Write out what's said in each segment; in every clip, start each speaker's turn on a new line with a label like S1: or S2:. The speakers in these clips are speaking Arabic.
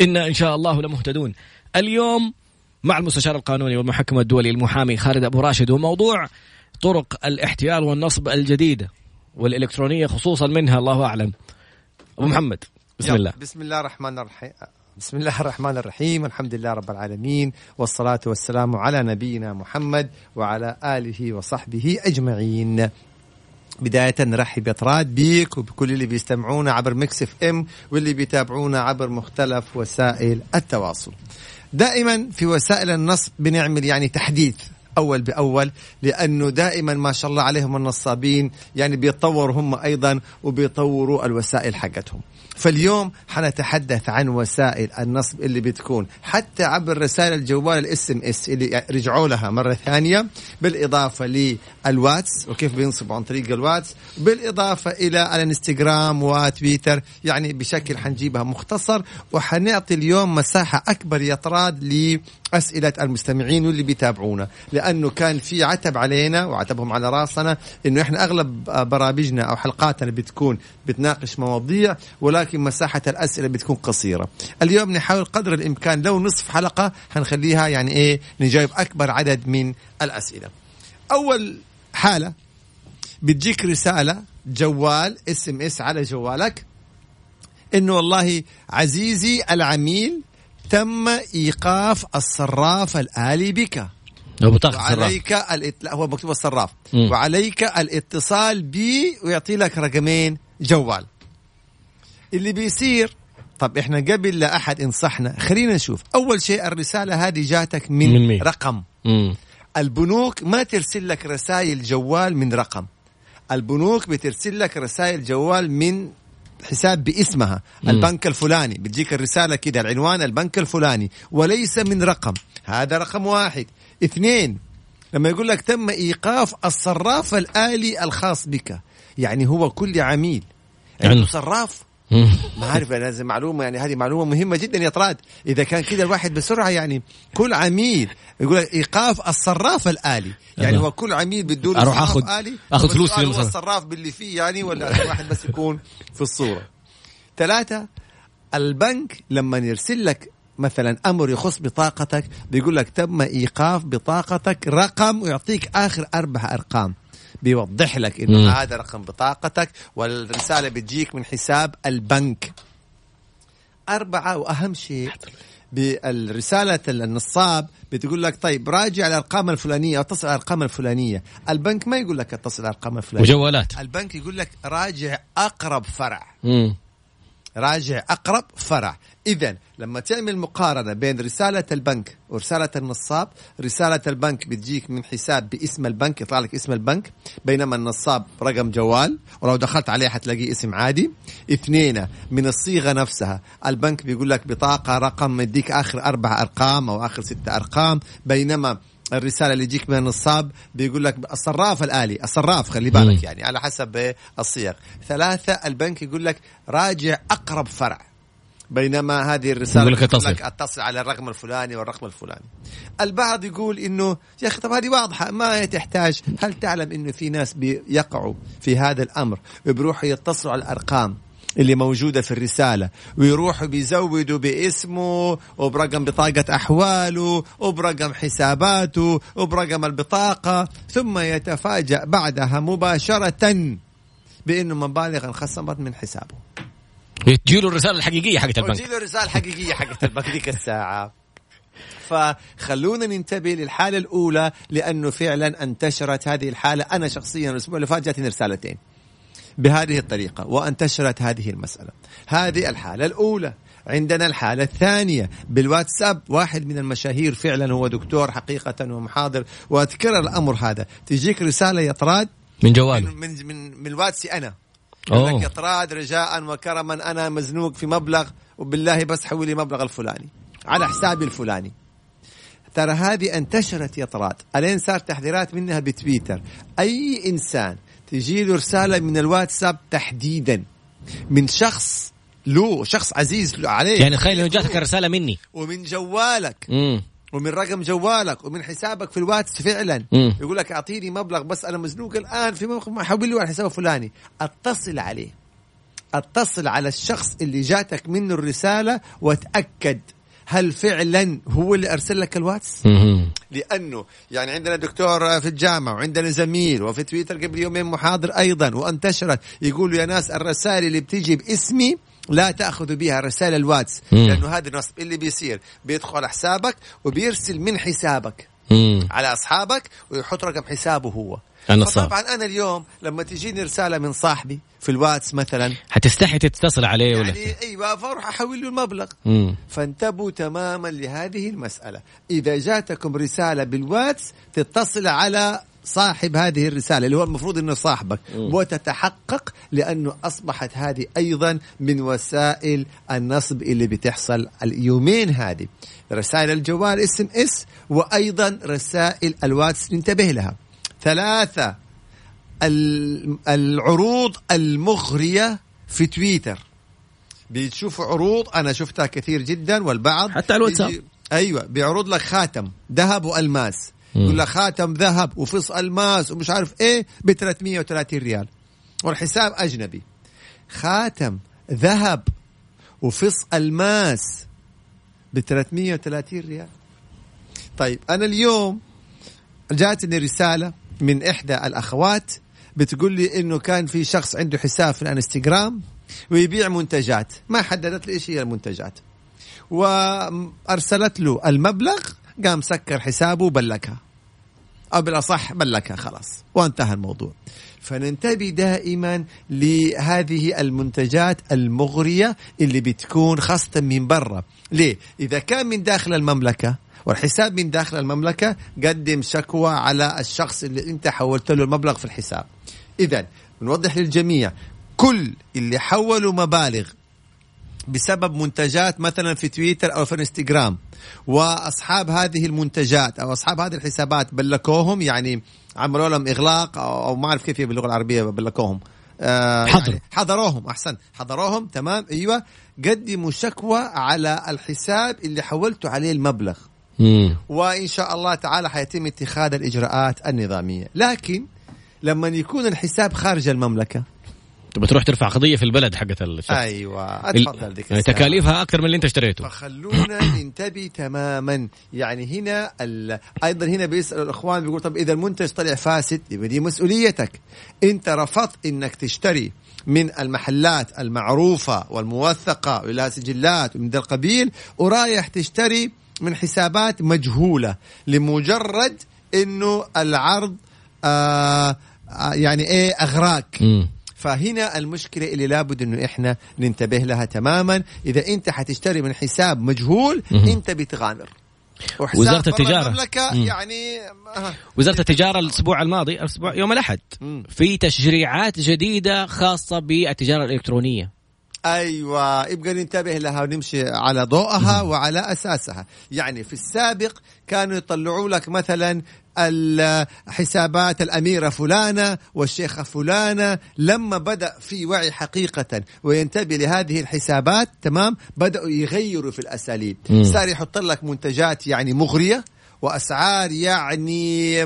S1: إنا إن شاء الله لمهتدون. اليوم مع المستشار القانوني والمحكم الدولي المحامي خالد أبو راشد وموضوع طرق الاحتيال والنصب الجديدة والإلكترونية خصوصا منها الله أعلم. أبو محمد بسم الله.
S2: بسم الله الرحمن الرحيم بسم الله الرحمن الرحيم الحمد لله رب العالمين والصلاة والسلام على نبينا محمد وعلى آله وصحبه أجمعين. بداية نرحب يا طراد بيك وبكل اللي بيستمعونا عبر Mix FM واللي بيتابعونا عبر مختلف وسائل التواصل. دائما في وسائل النصب بنعمل يعني تحديث أول بأول لأنه دائما ما شاء الله عليهم النصابين يعني بيتطوروا هم أيضا وبيطوروا الوسائل حقتهم. فاليوم حنتحدث عن وسائل النصب اللي بتكون حتى عبر رسائل الجوال ال SMS اللي رجعوا لها مرة ثانية بالإضافة للواتس وكيف بينصبوا عن طريق الواتس بالإضافة إلى الانستغرام وتويتر يعني بشكل حنجيبها مختصر وحنعطي اليوم مساحة أكبر يا طراد لاسئله المستمعين واللي بيتابعونا. لأنه كان في عتب علينا وعتبهم على راسنا إنه إحنا أغلب برامجنا أو حلقاتنا بتكون بتناقش مواضيع ولكن مساحة الأسئلة بتكون قصيرة. اليوم نحاول قدر الإمكان لو نصف حلقة حنخليها يعني إيه نجاوب أكبر عدد من الأسئلة. أول حالة بتجيك رسالة جوال SMS على جوالك إنه والله عزيزي العميل تم إيقاف الصراف الآلي بك. وعليك الاتلا... هو مكتوب الصراف. م. وعليك الاتصال بي ويعطي لك رقمين جوال. اللي بيصير طب إحنا قبل لا أحد انصحنا خلينا نشوف. أول شيء الرسالة هذه جاتك من, من مين؟ رقم. مم. البنوك ما ترسل لك رسائل جوال من رقم. البنوك بترسل لك رسائل جوال من حساب باسمها مم. البنك الفلاني. بتجيك الرسالة كده العنوان البنك الفلاني. وليس من رقم. هذا رقم واحد. اثنين لما يقول لك تم إيقاف الصراف الآلي الخاص بك يعني هو كل عميل. يعني صراف ما عارف أنا لازم معلومة يعني هذه معلومة مهمة جدا يا طراد. إذا كان كذا الواحد بسرعة يعني كل عميل يقول إيقاف الصراف الآلي. يعني هو كل عميل له
S1: أروح اخذ آلي آخذ فلوس
S2: هو الصراف باللي فيه يعني ولا الواحد بس يكون في الصورة؟ ثلاثة البنك لما يرسل لك مثلا أمر يخص بطاقتك بيقول لك تم إيقاف بطاقتك رقم ويعطيك آخر أربع أرقام. بيوضح لك إنه هذا رقم بطاقتك والرسالة بتجيك من حساب البنك. أربعة وأهم شيء بالرسالة النصاب بتقول لك طيب راجع الأرقام الفلانية اتصل الأرقام الفلانية. البنك ما يقول لك اتصل الأرقام الفلانية.
S1: وجوالات
S2: البنك يقول لك راجع أقرب فرع. مم. راجع أقرب فرع. إذا لما تعمل مقارنة بين رسالة البنك ورسالة النصاب رسالة البنك بتجيك من حساب باسم البنك يطلع لك اسم البنك بينما النصاب رقم جوال ولو دخلت عليه حتلاقيه اسم عادي. اثنين من الصيغة نفسها البنك بيقول لك بطاقة رقم يديك آخر أربع أرقام أو آخر ستة أرقام بينما الرسالة اللي يجيك من النصاب بيقول لك الصراف الآلي الصراف خلي بالك يعني على حسب الصيغ. ثلاثة البنك يقول لك راجع أقرب فرع. بينما هذه الرسالة
S1: يقول لك اتصل.
S2: لك اتصل على الرقم الفلاني والرقم الفلاني. البعض يقول إنه يا أخي طب هذه واضحة ما تحتاج. هل تعلم إنه في ناس بيقعوا في هذا الأمر؟ بيروحوا يتصلوا على الأرقام اللي موجودة في الرسالة. ويروحوا بيزودوا باسمه وبرقم بطاقة أحواله وبرقم حساباته وبرقم البطاقة. ثم يتفاجأ بعدها مباشرة بأنه مبالغ انخصمت من حسابه.
S1: تجيله الرسالة الحقيقية حقت البنك.
S2: تجيله الرسالة الحقيقية حقت البنك ذيك الساعة. فخلونا ننتبه للحالة الأولى لأنه فعلا انتشرت هذه الحالة. أنا شخصيا الأسبوع اللي فات جاتني رسالتين بهذه الطريقة وانتشرت هذه المسألة. هذه الحالة الأولى. عندنا الحالة الثانية. بالواتساب واحد من المشاهير فعلا هو دكتور حقيقة ومحاضر. وأذكر الأمر هذا. تجيك رسالة يا طراد؟
S1: من جوالي
S2: من من, من الواتسي أنا. لك اطراد رجاء وكرما أنا مزنوق في مبلغ وبالله بس حولي مبلغ الفلاني. على حسابي الفلاني. ترى هذه انتشرت يا طراد. الين صار تحذيرات منها بتويتر. أي إنسان تجي له رسالة من الواتساب تحديدا من شخص له شخص عزيز عليه.
S1: يعني تخيل إنه جاتك الرسالة مني.
S2: ومن جوالك.
S1: امم
S2: ومن رقم جوالك ومن حسابك في الواتس فعلا.
S1: مم.
S2: يقول لك أعطيني مبلغ بس أنا مزنوق الآن في موقف ما حول لي على الحساب الفلاني أتصل عليه. أتصل على الشخص اللي جاتك منه الرسالة وتأكد هل فعلا هو اللي أرسل لك الواتس؟ لأنه يعني عندنا دكتور في الجامعة وعندنا زميل وفي تويتر قبل يومين محاضر أيضا وانتشرت. يقولوا يا ناس الرسائل اللي بتيجي باسمي لا تاخذوا بها رسائل الواتس
S1: مم.
S2: لأنه هذا النصب اللي بيصير بيدخل حسابك وبيرسل من حسابك
S1: امم
S2: على أصحابك ويحط رقم حسابه هو.
S1: النصاب.
S2: فطبعا أنا اليوم لما تجيني رسالة من صاحبي في الواتس مثلا
S1: حتستحي تتصل عليه ولا؟
S2: يعني أيوه فأروح أحول له المبلغ.
S1: امم
S2: فانتبهوا تماما لهذه المسألة. إذا جاتكم رسالة بالواتس تتصل على صاحب هذه الرسالة اللي هو المفروض أنه صاحبك. وتتحقق لأنه أصبحت هذه أيضا من وسائل النصب اللي بتحصل اليومين هذه. رسائل الجوال SMS وأيضا رسائل الواتس ننتبه لها. ثلاثة ال- العروض المغرية في تويتر. بتشوف عروض أنا شفتها كثير جدا والبعض
S1: حتى على الواتساب.
S2: أيوه بيعرض لك خاتم ذهب وألماس. يقول لك خاتم ذهب وفص ألماس ومش عارف إيه ب 330 ريال. والحساب أجنبي. خاتم ذهب وفص ألماس ب 330 ريال. طيب أنا اليوم جاتني رسالة من إحدى الأخوات بتقول لي إنه كان في شخص عنده حساب في الانستغرام ويبيع منتجات. ما حددت لي إيش هي المنتجات. وأرسلت له المبلغ قام سكر حسابه وبلكها. أو بالأصح بلكها خلاص. وانتهى الموضوع. فننتبه دائما لهذه المنتجات المغرية اللي بتكون خاصة من برا. ليه؟ إذا كان من داخل المملكة والحساب من داخل المملكة قدم شكوى على الشخص اللي أنت حولت له المبلغ في الحساب. اذا نوضح للجميع كل اللي حولوا مبالغ بسبب منتجات مثلا في تويتر أو في الانستغرام وأصحاب هذه المنتجات أو أصحاب هذه الحسابات بلكوهم يعني عملوا لهم إغلاق أو, ما أعرف كيف هي باللغة العربية بلكوهم. آه
S1: حظر.
S2: يعني حضروهم أحسن. حضروهم تمام؟ أيوه. قدموا شكوى على الحساب اللي حولتوا عليه المبلغ.
S1: امم
S2: وإن شاء الله تعالى حيتم اتخاذ الإجراءات النظامية. لكن لما يكون الحساب خارج المملكة
S1: تبى تروح ترفع قضية في البلد حقت الشخص أيوه
S2: أتفضل ديك
S1: يعني. تكاليفها أكثر من اللي انت اشتريته.
S2: فخلونا ننتبه تماما. يعني هنا ال... أيضا هنا بيسأل الإخوان بيقول طب إذا المنتج طلع فاسد يبقى دي مسؤوليتك. إنت رفضت إنك تشتري من المحلات المعروفة والموثقة ولها سجلات ومن ذا القبيل ورايح تشتري من حسابات مجهولة لمجرد إنه العرض آه آه يعني إيه
S1: أغراك.
S2: فهنا المشكلة اللي لابد إنه إحنا ننتبه لها تماما إذا أنت حتشتري من حساب مجهول. أنت بتغامر. المملكة
S1: مم.
S2: يعني آه.
S1: وزارة التجارة الأسبوع الماضي الأسبوع يوم
S2: الأحد.
S1: في تشريعات جديدة خاصة بالتجارة الإلكترونية
S2: أيوه يبقى ننتبه لها ونمشي على ضوءها وعلى أساسها يعني في السابق كانوا يطلعوا لك مثلا الحسابات الأميرة فلانة والشيخه فلانة لما بدأ في وعي حقيقة وينتبه لهذه الحسابات تمام؟ بدأوا يغيروا في الأساليب.
S1: مم.
S2: صار يحط لك منتجات يعني مغرية وأسعار يعني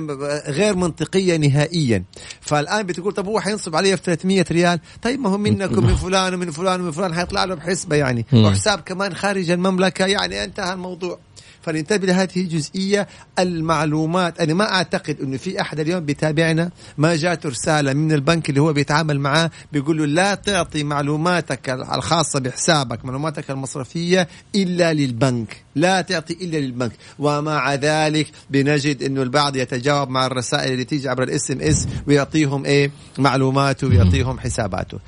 S2: غير منطقية نهائيا. فالآن بتقول طب هو حينصب علي في 300 ريال؟ طيب ما هو منك ومن فلان ومن فلان ومن فلان حيطلع له بحسبه يعني. وحساب كمان خارج المملكة يعني انتهى الموضوع. فننتبه لهذه الجزئية المعلومات. أنا ما أعتقد إنه في أحد اليوم بيتابعنا ما جاته رسالة من البنك اللي هو بيتعامل معاه بيقول له لا تعطي معلوماتك الخاصة بحسابك معلوماتك المصرفية إلا للبنك لا تعطي إلا للبنك. ومع ذلك بنجد إنه البعض يتجاوب مع الرسائل اللي تيجي عبر ال SMS ويعطيهم إيه؟ معلوماته ويعطيهم حساباته.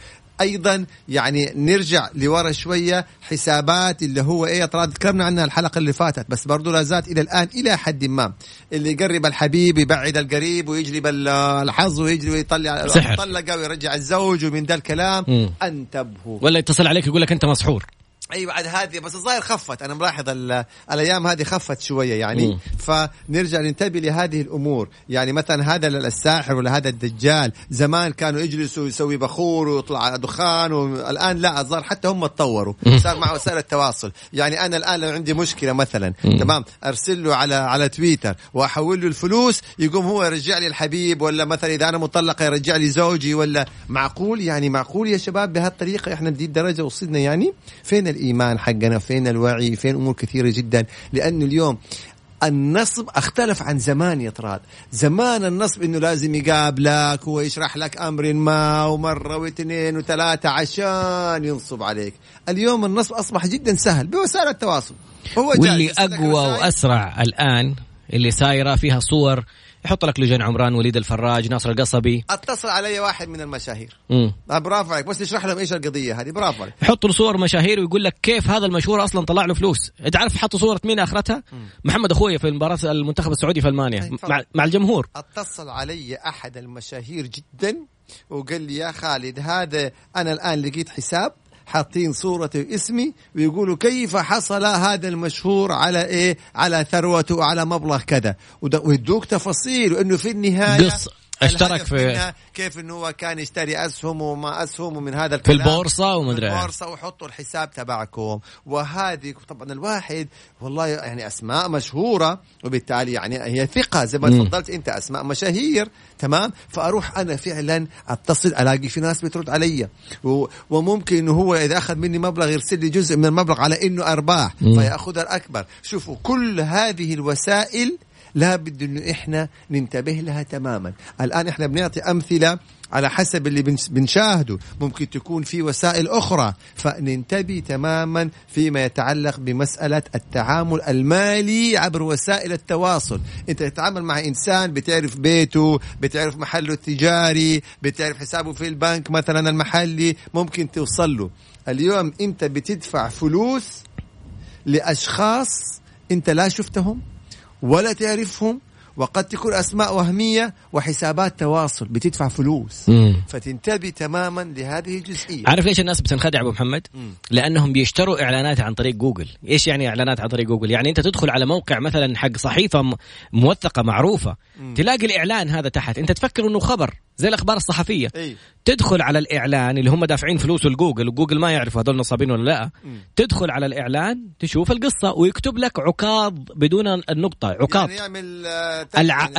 S2: أيضا يعني نرجع لورا شوية حسابات اللي هو إيه ترى تكلمنا عنها الحلقة اللي فاتت بس برضو لا زالت إلى الآن إلى حد ما اللي يقرب الحبيب يبعد القريب ويجلب الحظ ويجري ويطلع
S1: سحر.
S2: طلقة ويرجع الزوج ومن ذا الكلام. أنتبهوا
S1: ولا يتصل عليك يقول لك أنت مسحور
S2: أيوه بعد هذه بس الظاهر خفت أنا ملاحظ ال- الأيام هذه خفت شوية يعني
S1: مم.
S2: فنرجع ننتبه لهذه الأمور يعني مثلا هذا الساحر ولا هذا الدجال زمان كانوا يجلسوا يسوي بخور ويطلع دخان والان لا الظاهر حتى هم تطوروا. صار مع وسائل التواصل يعني أنا الآن لو عندي مشكلة مثلا
S1: مم.
S2: تمام أرسل له على على تويتر وأحول له الفلوس يقوم هو يرجع لي الحبيب ولا مثلا إذا أنا مطلقه يرجع لي زوجي ولا معقول يعني معقول يا شباب بهالطريقة إحنا بدي الدرجة وصلنا يعني فين الإيمان حقنا فين الوعي؟ فين أمور كثيرة جدا؟ لأنه اليوم النصب أختلف عن زمان يا طراد. زمان النصب إنه لازم يقابلك ويشرح لك أمر ما ومرة واثنين وثلاثة عشان ينصب عليك. اليوم النصب أصبح جدا سهل بوسائل التواصل. هو
S1: واللي
S2: أقوى.
S1: وأسرع الآن اللي سايرة فيها صور يحط لك لجان عمران وليد الفراج ناصر القصبي.
S2: اتصل علي واحد من المشاهير.
S1: مم.
S2: آه، برافو عليك. بس اشرح لهم إيش القضية هذه. برافو عليك.
S1: يحط له صور مشاهير ويقول لك كيف هذا المشهور أصلا طلع له فلوس. انت عارف حطوا صورة مين آخرتها؟ محمد اخويا في مباراه المنتخب السعودي في ألمانيا.
S2: طيب،.
S1: مع, مع الجمهور.
S2: اتصل علي أحد المشاهير جدا وقال لي يا خالد هذا أنا الآن لقيت حساب حاطين صورتي واسمي ويقولوا كيف حصل هذا المشهور على إيه؟ على ثروته وعلى مبلغ كذا. ويدوك تفاصيل وإنه في
S1: النهاية
S2: أشترك
S1: في
S2: كيف إنه هو كان يشتري أسهم وما أسهم ومن هذا
S1: في
S2: الكلام.
S1: البورصة ومدري
S2: في. البورصة وحطوا الحساب تبعكم. وهذه طبعا الواحد والله يعني أسماء مشهورة وبالتالي يعني هي ثقة. زي ما. تفضلت أنت أسماء مشاهير. تمام؟ فأروح أنا فعلا أتصل ألاقي في ناس بترد علي. وممكن انه هو إذا أخذ مني مبلغ يرسل لي جزء من المبلغ على إنه أرباح
S1: مم.
S2: فيأخذ الأكبر. شوفوا كل هذه الوسائل لابد إنه إحنا ننتبه لها تماما. الآن إحنا بنعطي أمثلة على حسب اللي بنش- بنشاهده. ممكن تكون في وسائل أخرى. فننتبه تماما فيما يتعلق بمسألة التعامل المالي عبر وسائل التواصل. أنت تتعامل مع إنسان بتعرف بيته بتعرف محله التجاري بتعرف حسابه في البنك مثلا المحلي. ممكن توصل له. اليوم أنت بتدفع فلوس لأشخاص أنت لا شفتهم؟ ولا تعرفهم وقد تكون أسماء وهمية وحسابات تواصل بتدفع فلوس
S1: مم.
S2: فتنتبه تماما لهذه الجزئية
S1: عارف ليش الناس بتنخدع أبو محمد؟
S2: مم.
S1: لأنهم بيشتروا إعلانات عن طريق جوجل، إيش يعني إعلانات عن طريق جوجل؟ يعني أنت تدخل على موقع مثلا حق صحيفة موثقة معروفة،
S2: مم.
S1: تلاقي الإعلان هذا تحت، أنت تفكر إنه خبر زي الأخبار الصحفية،
S2: إي.
S1: تدخل على الإعلان اللي هم دافعين فلوس لجوجل وجوجل ما يعرفوا هذول نصابين ولا لا.
S2: مم.
S1: تدخل على الإعلان تشوف القصة ويكتب لك عكاظ بدون النقطة عكاظ
S2: يعني يعمل آه،
S1: الع-.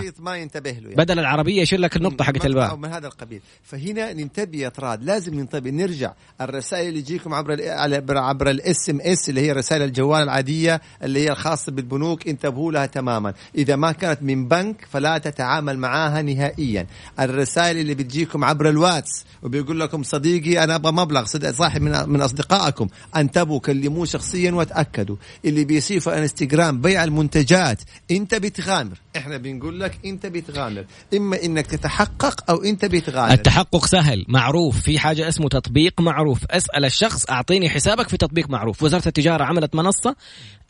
S2: بسيط ما ينتبه له يعني.
S1: بدل العربية يشيل لك النقطة حقت الباء
S2: من هذا القبيل. فهنا ننتبه يا طراد لازم ننتبه. نرجع الرسائل اللي تجيكم عبر ال عبر, عبر ال SMS اللي هي رسائل الجوال العادية اللي هي الخاصة بالبنوك انتبهوا لها تماما. إذا ما كانت من بنك فلا تتعامل معاها نهائيا. الرسائل اللي بتجيكم عبر الواتس وبيقول لكم صديقي أنا أبغى مبلغ صاحب من من أصدقائكم أنتبهوا كلموه شخصيا وتأكدوا. اللي بيصير في إنستغرام بيع المنتجات أنت بتغامر. إحنا بنقول لك أنت بتغامر. إما إنك تتحقق أو أنت بتغامر.
S1: التحقق سهل معروف. في حاجة اسمه تطبيق معروف. اسأل الشخص أعطيني حسابك في تطبيق معروف. وزارة التجارة عملت منصة.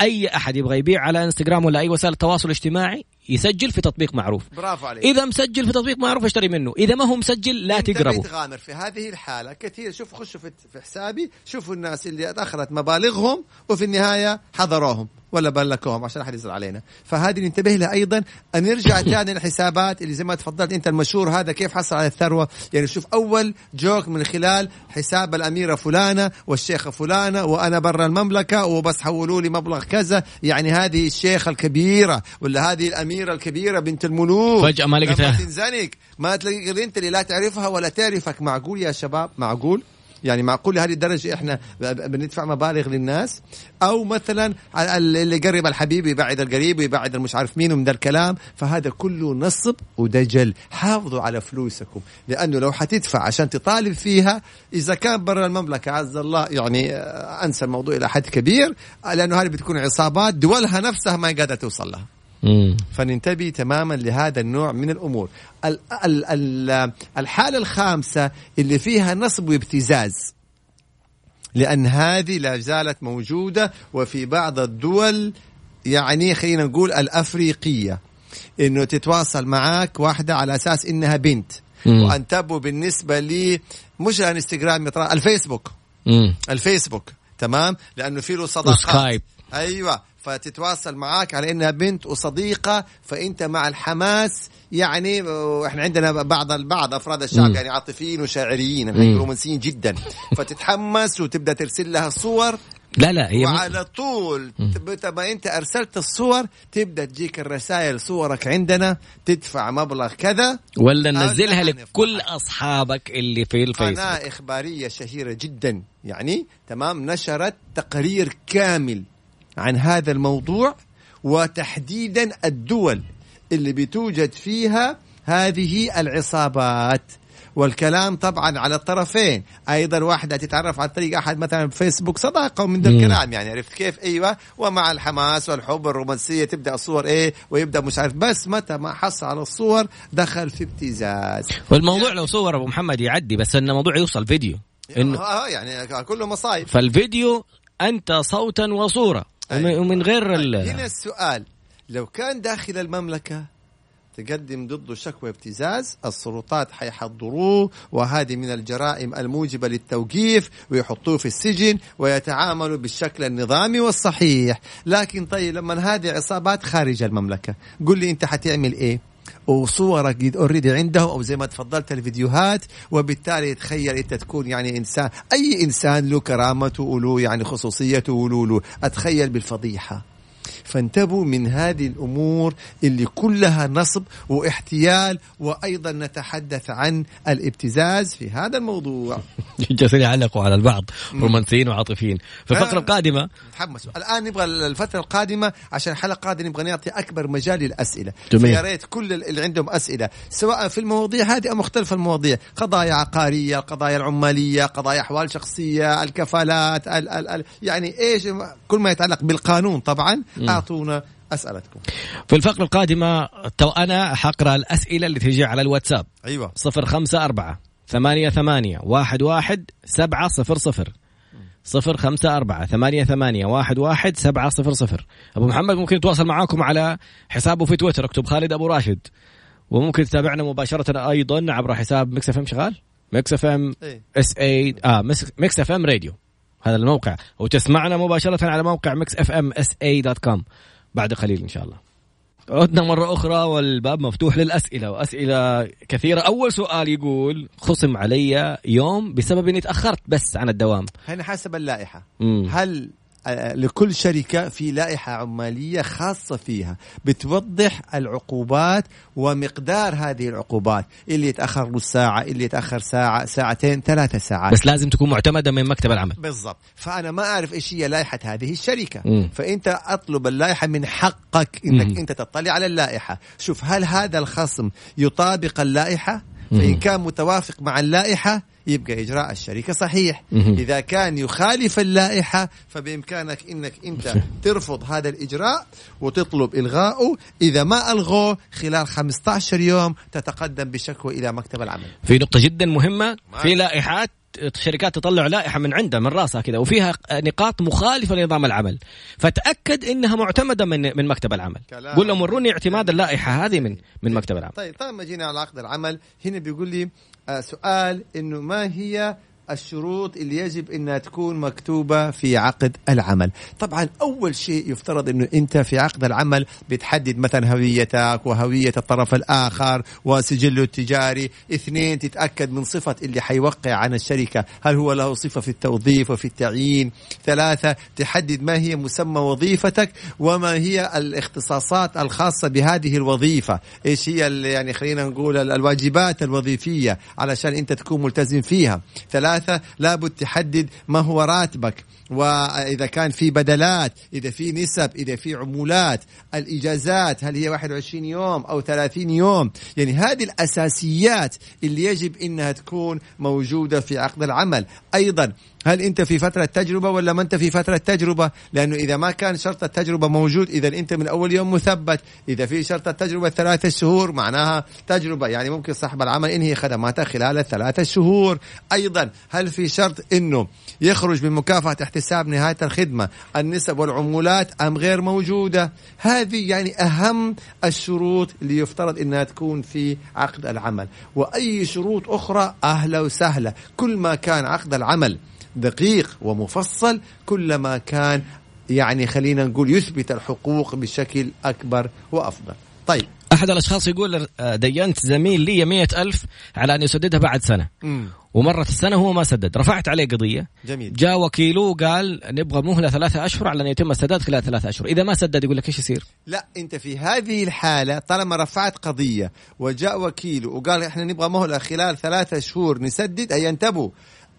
S1: أي أحد يبغى يبيع على إنستغرام ولا أي وسائل تواصل اجتماعي يسجل في تطبيق معروف.
S2: برافو عليك.
S1: إذا مسجل في تطبيق معروف اشتري منه. إذا ما هو مسجل لا
S2: إنت
S1: تقربوا
S2: بتغامر في هذه الحالة. كثير. شوفوا خشوا في حسابي. شوفوا الناس اللي اخذت مبالغهم وفي النهاية حضروهم. ولا بلكوهم عشان أحد يزعل علينا. فهذه ننتبه لها أيضا. أن نرجع ثاني للحسابات اللي زي ما تفضلت أنت المشهور هذا كيف حصل على الثروة. يعني شوف أول جوك من خلال حساب الأميرة فلانة والشيخه فلانة وأنا برا المملكة وبس حولوا لي مبلغ كذا. يعني هذه الشيخة الكبيرة ولا هذه الأميرة الكبيرة بنت الملوك
S1: فجأة ما لقيتها.
S2: لما تنزنق ما تلاقي أنت اللي لا تعرفها ولا تعرفك. معقول يا شباب؟ معقول؟ يعني معقول لهذه الدرجة إحنا بندفع مبالغ للناس؟ أو مثلا اللي يقرب الحبيب يبعد القريب ويبعد المش عارف مين ومن الكلام فهذا كله نصب ودجل. حافظوا على فلوسكم لأنه لو حتدفع عشان تطالب فيها إذا كان برا المملكة عز الله يعني آه، أنسى الموضوع إلى حد كبير لأنه هذه بتكون عصابات دولها نفسها ما قادرة توصل لها.
S1: مم.
S2: فننتبه تماما لهذا النوع من الأمور ال- ال- ال- الحالة الخامسة اللي فيها نصب وابتزاز لأن هذه لا زالت موجودة وفي بعض الدول يعني خلينا نقول الأفريقية إنه تتواصل معك واحدة على أساس إنها بنت
S1: مم.
S2: وانتبهوا بالنسبة لي مش الانستغرام الفيسبوك
S1: مم.
S2: الفيسبوك تمام لأنه في له صداقات
S1: وسكايب.
S2: أيوه فتتواصل معاك على إنها بنت وصديقة فأنت مع الحماس يعني إحنا عندنا بعض بعض أفراد الشعب
S1: مم.
S2: يعني عاطفيين وشاعريين. رومانسيين جدا فتتحمس وتبدأ ترسل لها صور
S1: لا لا هي
S2: وعلى طول تب- ما أنت أرسلت الصور تبدأ تجيك الرسائل صورك عندنا تدفع مبلغ كذا
S1: ولا ننزلها لكل. أصحابك اللي في الفيسبوك
S2: قناة إخبارية شهيرة جدا يعني تمام نشرت تقرير كامل عن هذا الموضوع وتحديدا الدول اللي بتوجد فيها هذه العصابات. والكلام طبعا على الطرفين. أيضا واحدة تتعرف عن طريق أحد مثلا فيسبوك صداقة ومن ذا. الكلام. يعني عرفت كيف؟ أيوه. ومع الحماس والحب والرومانسيه تبدأ الصور إيه؟ ويبدأ مش عارف. بس متى ما حصل على الصور دخل في ابتزاز.
S1: والموضوع لو صور أبو محمد يعدي بس انه موضوع يوصل فيديو. إنه
S2: آه يعني كله مصايب.
S1: فالفيديو أنت صوتا وصورة.
S2: أيوة.
S1: ومن غير
S2: هنا
S1: ال...
S2: السؤال. لو كان داخل المملكة تقدم ضده شكوى ابتزاز السلطات حيحضروه وهذه من الجرائم الموجبة للتوقيف ويحطوه في السجن ويتعاملوا بالشكل النظامي والصحيح. لكن طيب لما هذه عصابات خارج المملكة قل لي أنت حتعمل إيه؟ وصورك اوريدي عندهم أو زي ما تفضلت الفيديوهات وبالتالي تخيل أنت تكون يعني إنسان أي إنسان له كرامته وله يعني خصوصيته وله له. أتخيل بالفضيحة. فانتبهوا من هذه الأمور اللي كلها نصب واحتيال وأيضا نتحدث عن الابتزاز في هذا الموضوع.
S1: جالسين يعلقوا على البعض رومانسيين وعاطفيين. في
S2: الفقرة.
S1: القادمة
S2: تحمسوا الآن نبغى الفترة القادمة عشان الحلقة القادمة نبغى نعطي أكبر مجال
S1: للأسئلة.
S2: فيا ريت كل اللي عندهم أسئلة سواء في المواضيع هذه أو مختلف المواضيع قضايا عقارية القضايا العمالية قضايا أحوال شخصية الكفالات ال ال ال يعني إيش كل ما يتعلق بالقانون طبعا أعطونا أسئلتكم.
S1: في الفقرة القادمة تو أنا حقرأ الأسئلة اللي تجي على الواتساب.
S2: أيوه.
S1: صفر خمسة أربعة ثمانية ثمانية واحد واحد سبعة صفر صفر. صفر خمسة أربعة ثمانية ثمانية واحد واحد سبعة صفر صفر. أبو محمد ممكن يتواصل معاكم على حسابه في تويتر اكتب خالد أبو راشد وممكن تتابعنا مباشرة أيضا عبر حساب Mix FM. شغال؟ Mix FM.
S2: إيه.
S1: SA آه Mix FM Radio. هذا الموقع. وتسمعنا مباشرة على موقع Mix FM SA dot com بعد قليل إن شاء الله. عدنا مرة أخرى والباب مفتوح للأسئلة وأسئلة كثيرة. أول سؤال يقول خصم علي يوم بسبب أني تأخرت بس عن الدوام.
S2: هنا حسب اللائحة.
S1: مم.
S2: هل لكل شركة في لائحة عمالية خاصة فيها. بتوضح العقوبات ومقدار هذه العقوبات. اللي يتأخر نص ساعة اللي يتأخر ساعة ساعتين ثلاثة ساعات.
S1: بس لازم تكون معتمدة من مكتب العمل.
S2: بالضبط. فأنا ما أعرف إيش هي لائحة هذه الشركة.
S1: مم.
S2: فأنت أطلب اللائحة من حقك إنك
S1: مم.
S2: أنت تطلع على اللائحة. شوف هل هذا الخصم يطابق اللائحة؟ فإن. كان متوافق مع اللائحة يبقى إجراء الشركة صحيح. إذا كان يخالف اللائحة فبإمكانك إنك أنت ترفض هذا الإجراء وتطلب إلغائه إذا ما ألغوه خلال 15 يوم تتقدم بشكوى إلى مكتب العمل.
S1: في نقطة جدا مهمة في لائحات شركات تطلع لائحة من عندها من راسها كذا وفيها نقاط مخالفة لنظام العمل. فتأكد إنها معتمدة من من مكتب العمل. قول لهم وروني اعتماد اللائحة هذه من من مكتب العمل.
S2: طيب طيب ما جينا على عقد العمل. هنا بيقول لي آه سؤال إنه ما هي الشروط اللي يجب إنها تكون مكتوبة في عقد العمل. طبعا أول شيء يفترض إنه أنت في عقد العمل بتحدد مثلا هويتك وهوية الطرف الآخر وسجله التجاري. اثنين تتأكد من صفة اللي حيوقع عن الشركة. هل هو له صفة في التوظيف وفي التعيين؟ ثلاثة تحدد ما هي مسمى وظيفتك وما هي الاختصاصات الخاصة بهذه الوظيفة. إيش هي يعني خلينا نقول ال- الواجبات الوظيفية علشان أنت تكون ملتزم فيها. ثلاثة لابد تحدد ما هو راتبك. وإذا كان في بدلات إذا في نسب إذا في عمولات الإجازات هل هي 21 يوم أو 30 يوم؟ يعني هذه الأساسيات اللي يجب إنها تكون موجودة في عقد العمل. أيضا هل أنت في فترة تجربة ولا ما أنت في فترة تجربة؟ لأنه إذا ما كان شرط التجربة موجود إذا أنت من أول يوم مثبت. إذا في شرط التجربة ثلاثة شهور معناها تجربة. يعني ممكن صاحب العمل ينهي خدماته خلال الثلاثة شهور. أيضا هل في شرط إنه يخرج من مكافاه احتساب نهاية الخدمة النسب والعمولات أم غير موجودة؟ هذه يعني أهم الشروط اللي يفترض إنها تكون في عقد العمل. وأي شروط أخرى أهلا وسهلا. كل ما كان عقد العمل دقيق ومفصل كلما كان يعني خلينا نقول يثبت الحقوق بشكل أكبر وأفضل. طيب.
S1: أحد الأشخاص يقول آه، دينت زميل لي مئة ألف على أن يسددها بعد سنة.
S2: مم.
S1: ومرت السنة هو ما سدد. رفعت عليه قضية.
S2: جميل.
S1: جاء وكيله قال نبغى مهلة ثلاثة أشهر على أن يتم السداد خلال ثلاثة أشهر. إذا ما سدد يقول لك إيش يصير؟
S2: لا أنت في هذه الحالة طالما رفعت قضية وجاء وكيل وقال إحنا نبغى مهلة خلال ثلاثة شهور نسدد أي أنتبهوا.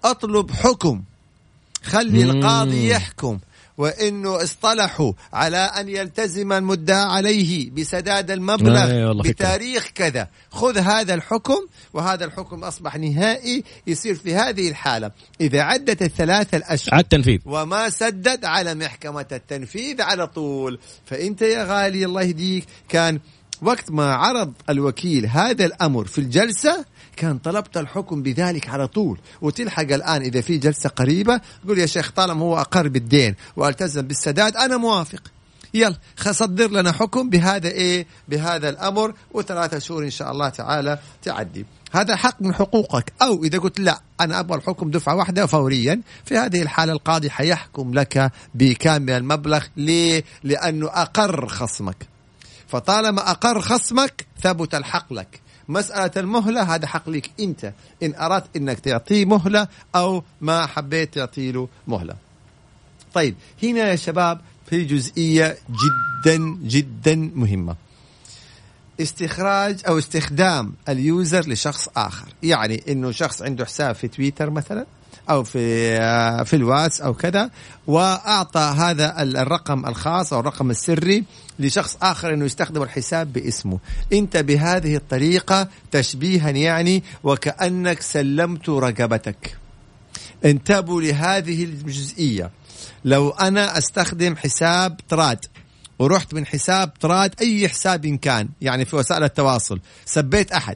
S2: أطلب حكم. خلي. القاضي يحكم. وإنه اصطلحوا على أن يلتزم المدعى عليه بسداد المبلغ
S1: فكرة.
S2: بتاريخ كذا. خذ هذا الحكم وهذا الحكم أصبح نهائي يصير في هذه الحالة. إذا عدت الثلاثة الأشهر
S1: على التنفيذ.
S2: وما سدد على محكمة التنفيذ على طول. فأنت يا غالي الله يهديك كان وقت ما عرض الوكيل هذا الأمر في الجلسة كان طلبت الحكم بذلك على طول. وتلحق الآن إذا في جلسة قريبة قول يا شيخ طالما هو أقر بالدين وألتزم بالسداد أنا موافق. يلا صدر لنا حكم بهذا إيه؟ بهذا الأمر وثلاثة شهور إن شاء الله تعالى تعدي. هذا حق من حقوقك. أو إذا قلت لا أنا أبغى الحكم دفعة واحدة فوريا في هذه الحالة القاضي حيحكم لك بكامل المبلغ. ليه؟ لأنه أقر خصمك. فطالما أقر خصمك ثبت الحق لك. مسألة المهلة هذا حق لك أنت. إن أردت أنك تعطيه مهلة أو ما حبيت تعطي له مهلة. طيب هنا يا شباب في جزئية جدا جدا مهمة. استخراج أو استخدام اليوزر لشخص آخر. يعني إنه شخص عنده حساب في تويتر مثلا؟ أو في آه، في الواتس أو كذا وأعطى هذا ال- الرقم الخاص أو الرقم السري لشخص آخر إنه يستخدم الحساب باسمه. أنت بهذه الطريقة تشبيها يعني وكأنك سلمت رقبتك. انتبهوا لهذه الجزئية. لو أنا أستخدم حساب تراد ورحت من حساب تراد أي حساب إن كان يعني في وسائل التواصل سبيت أحد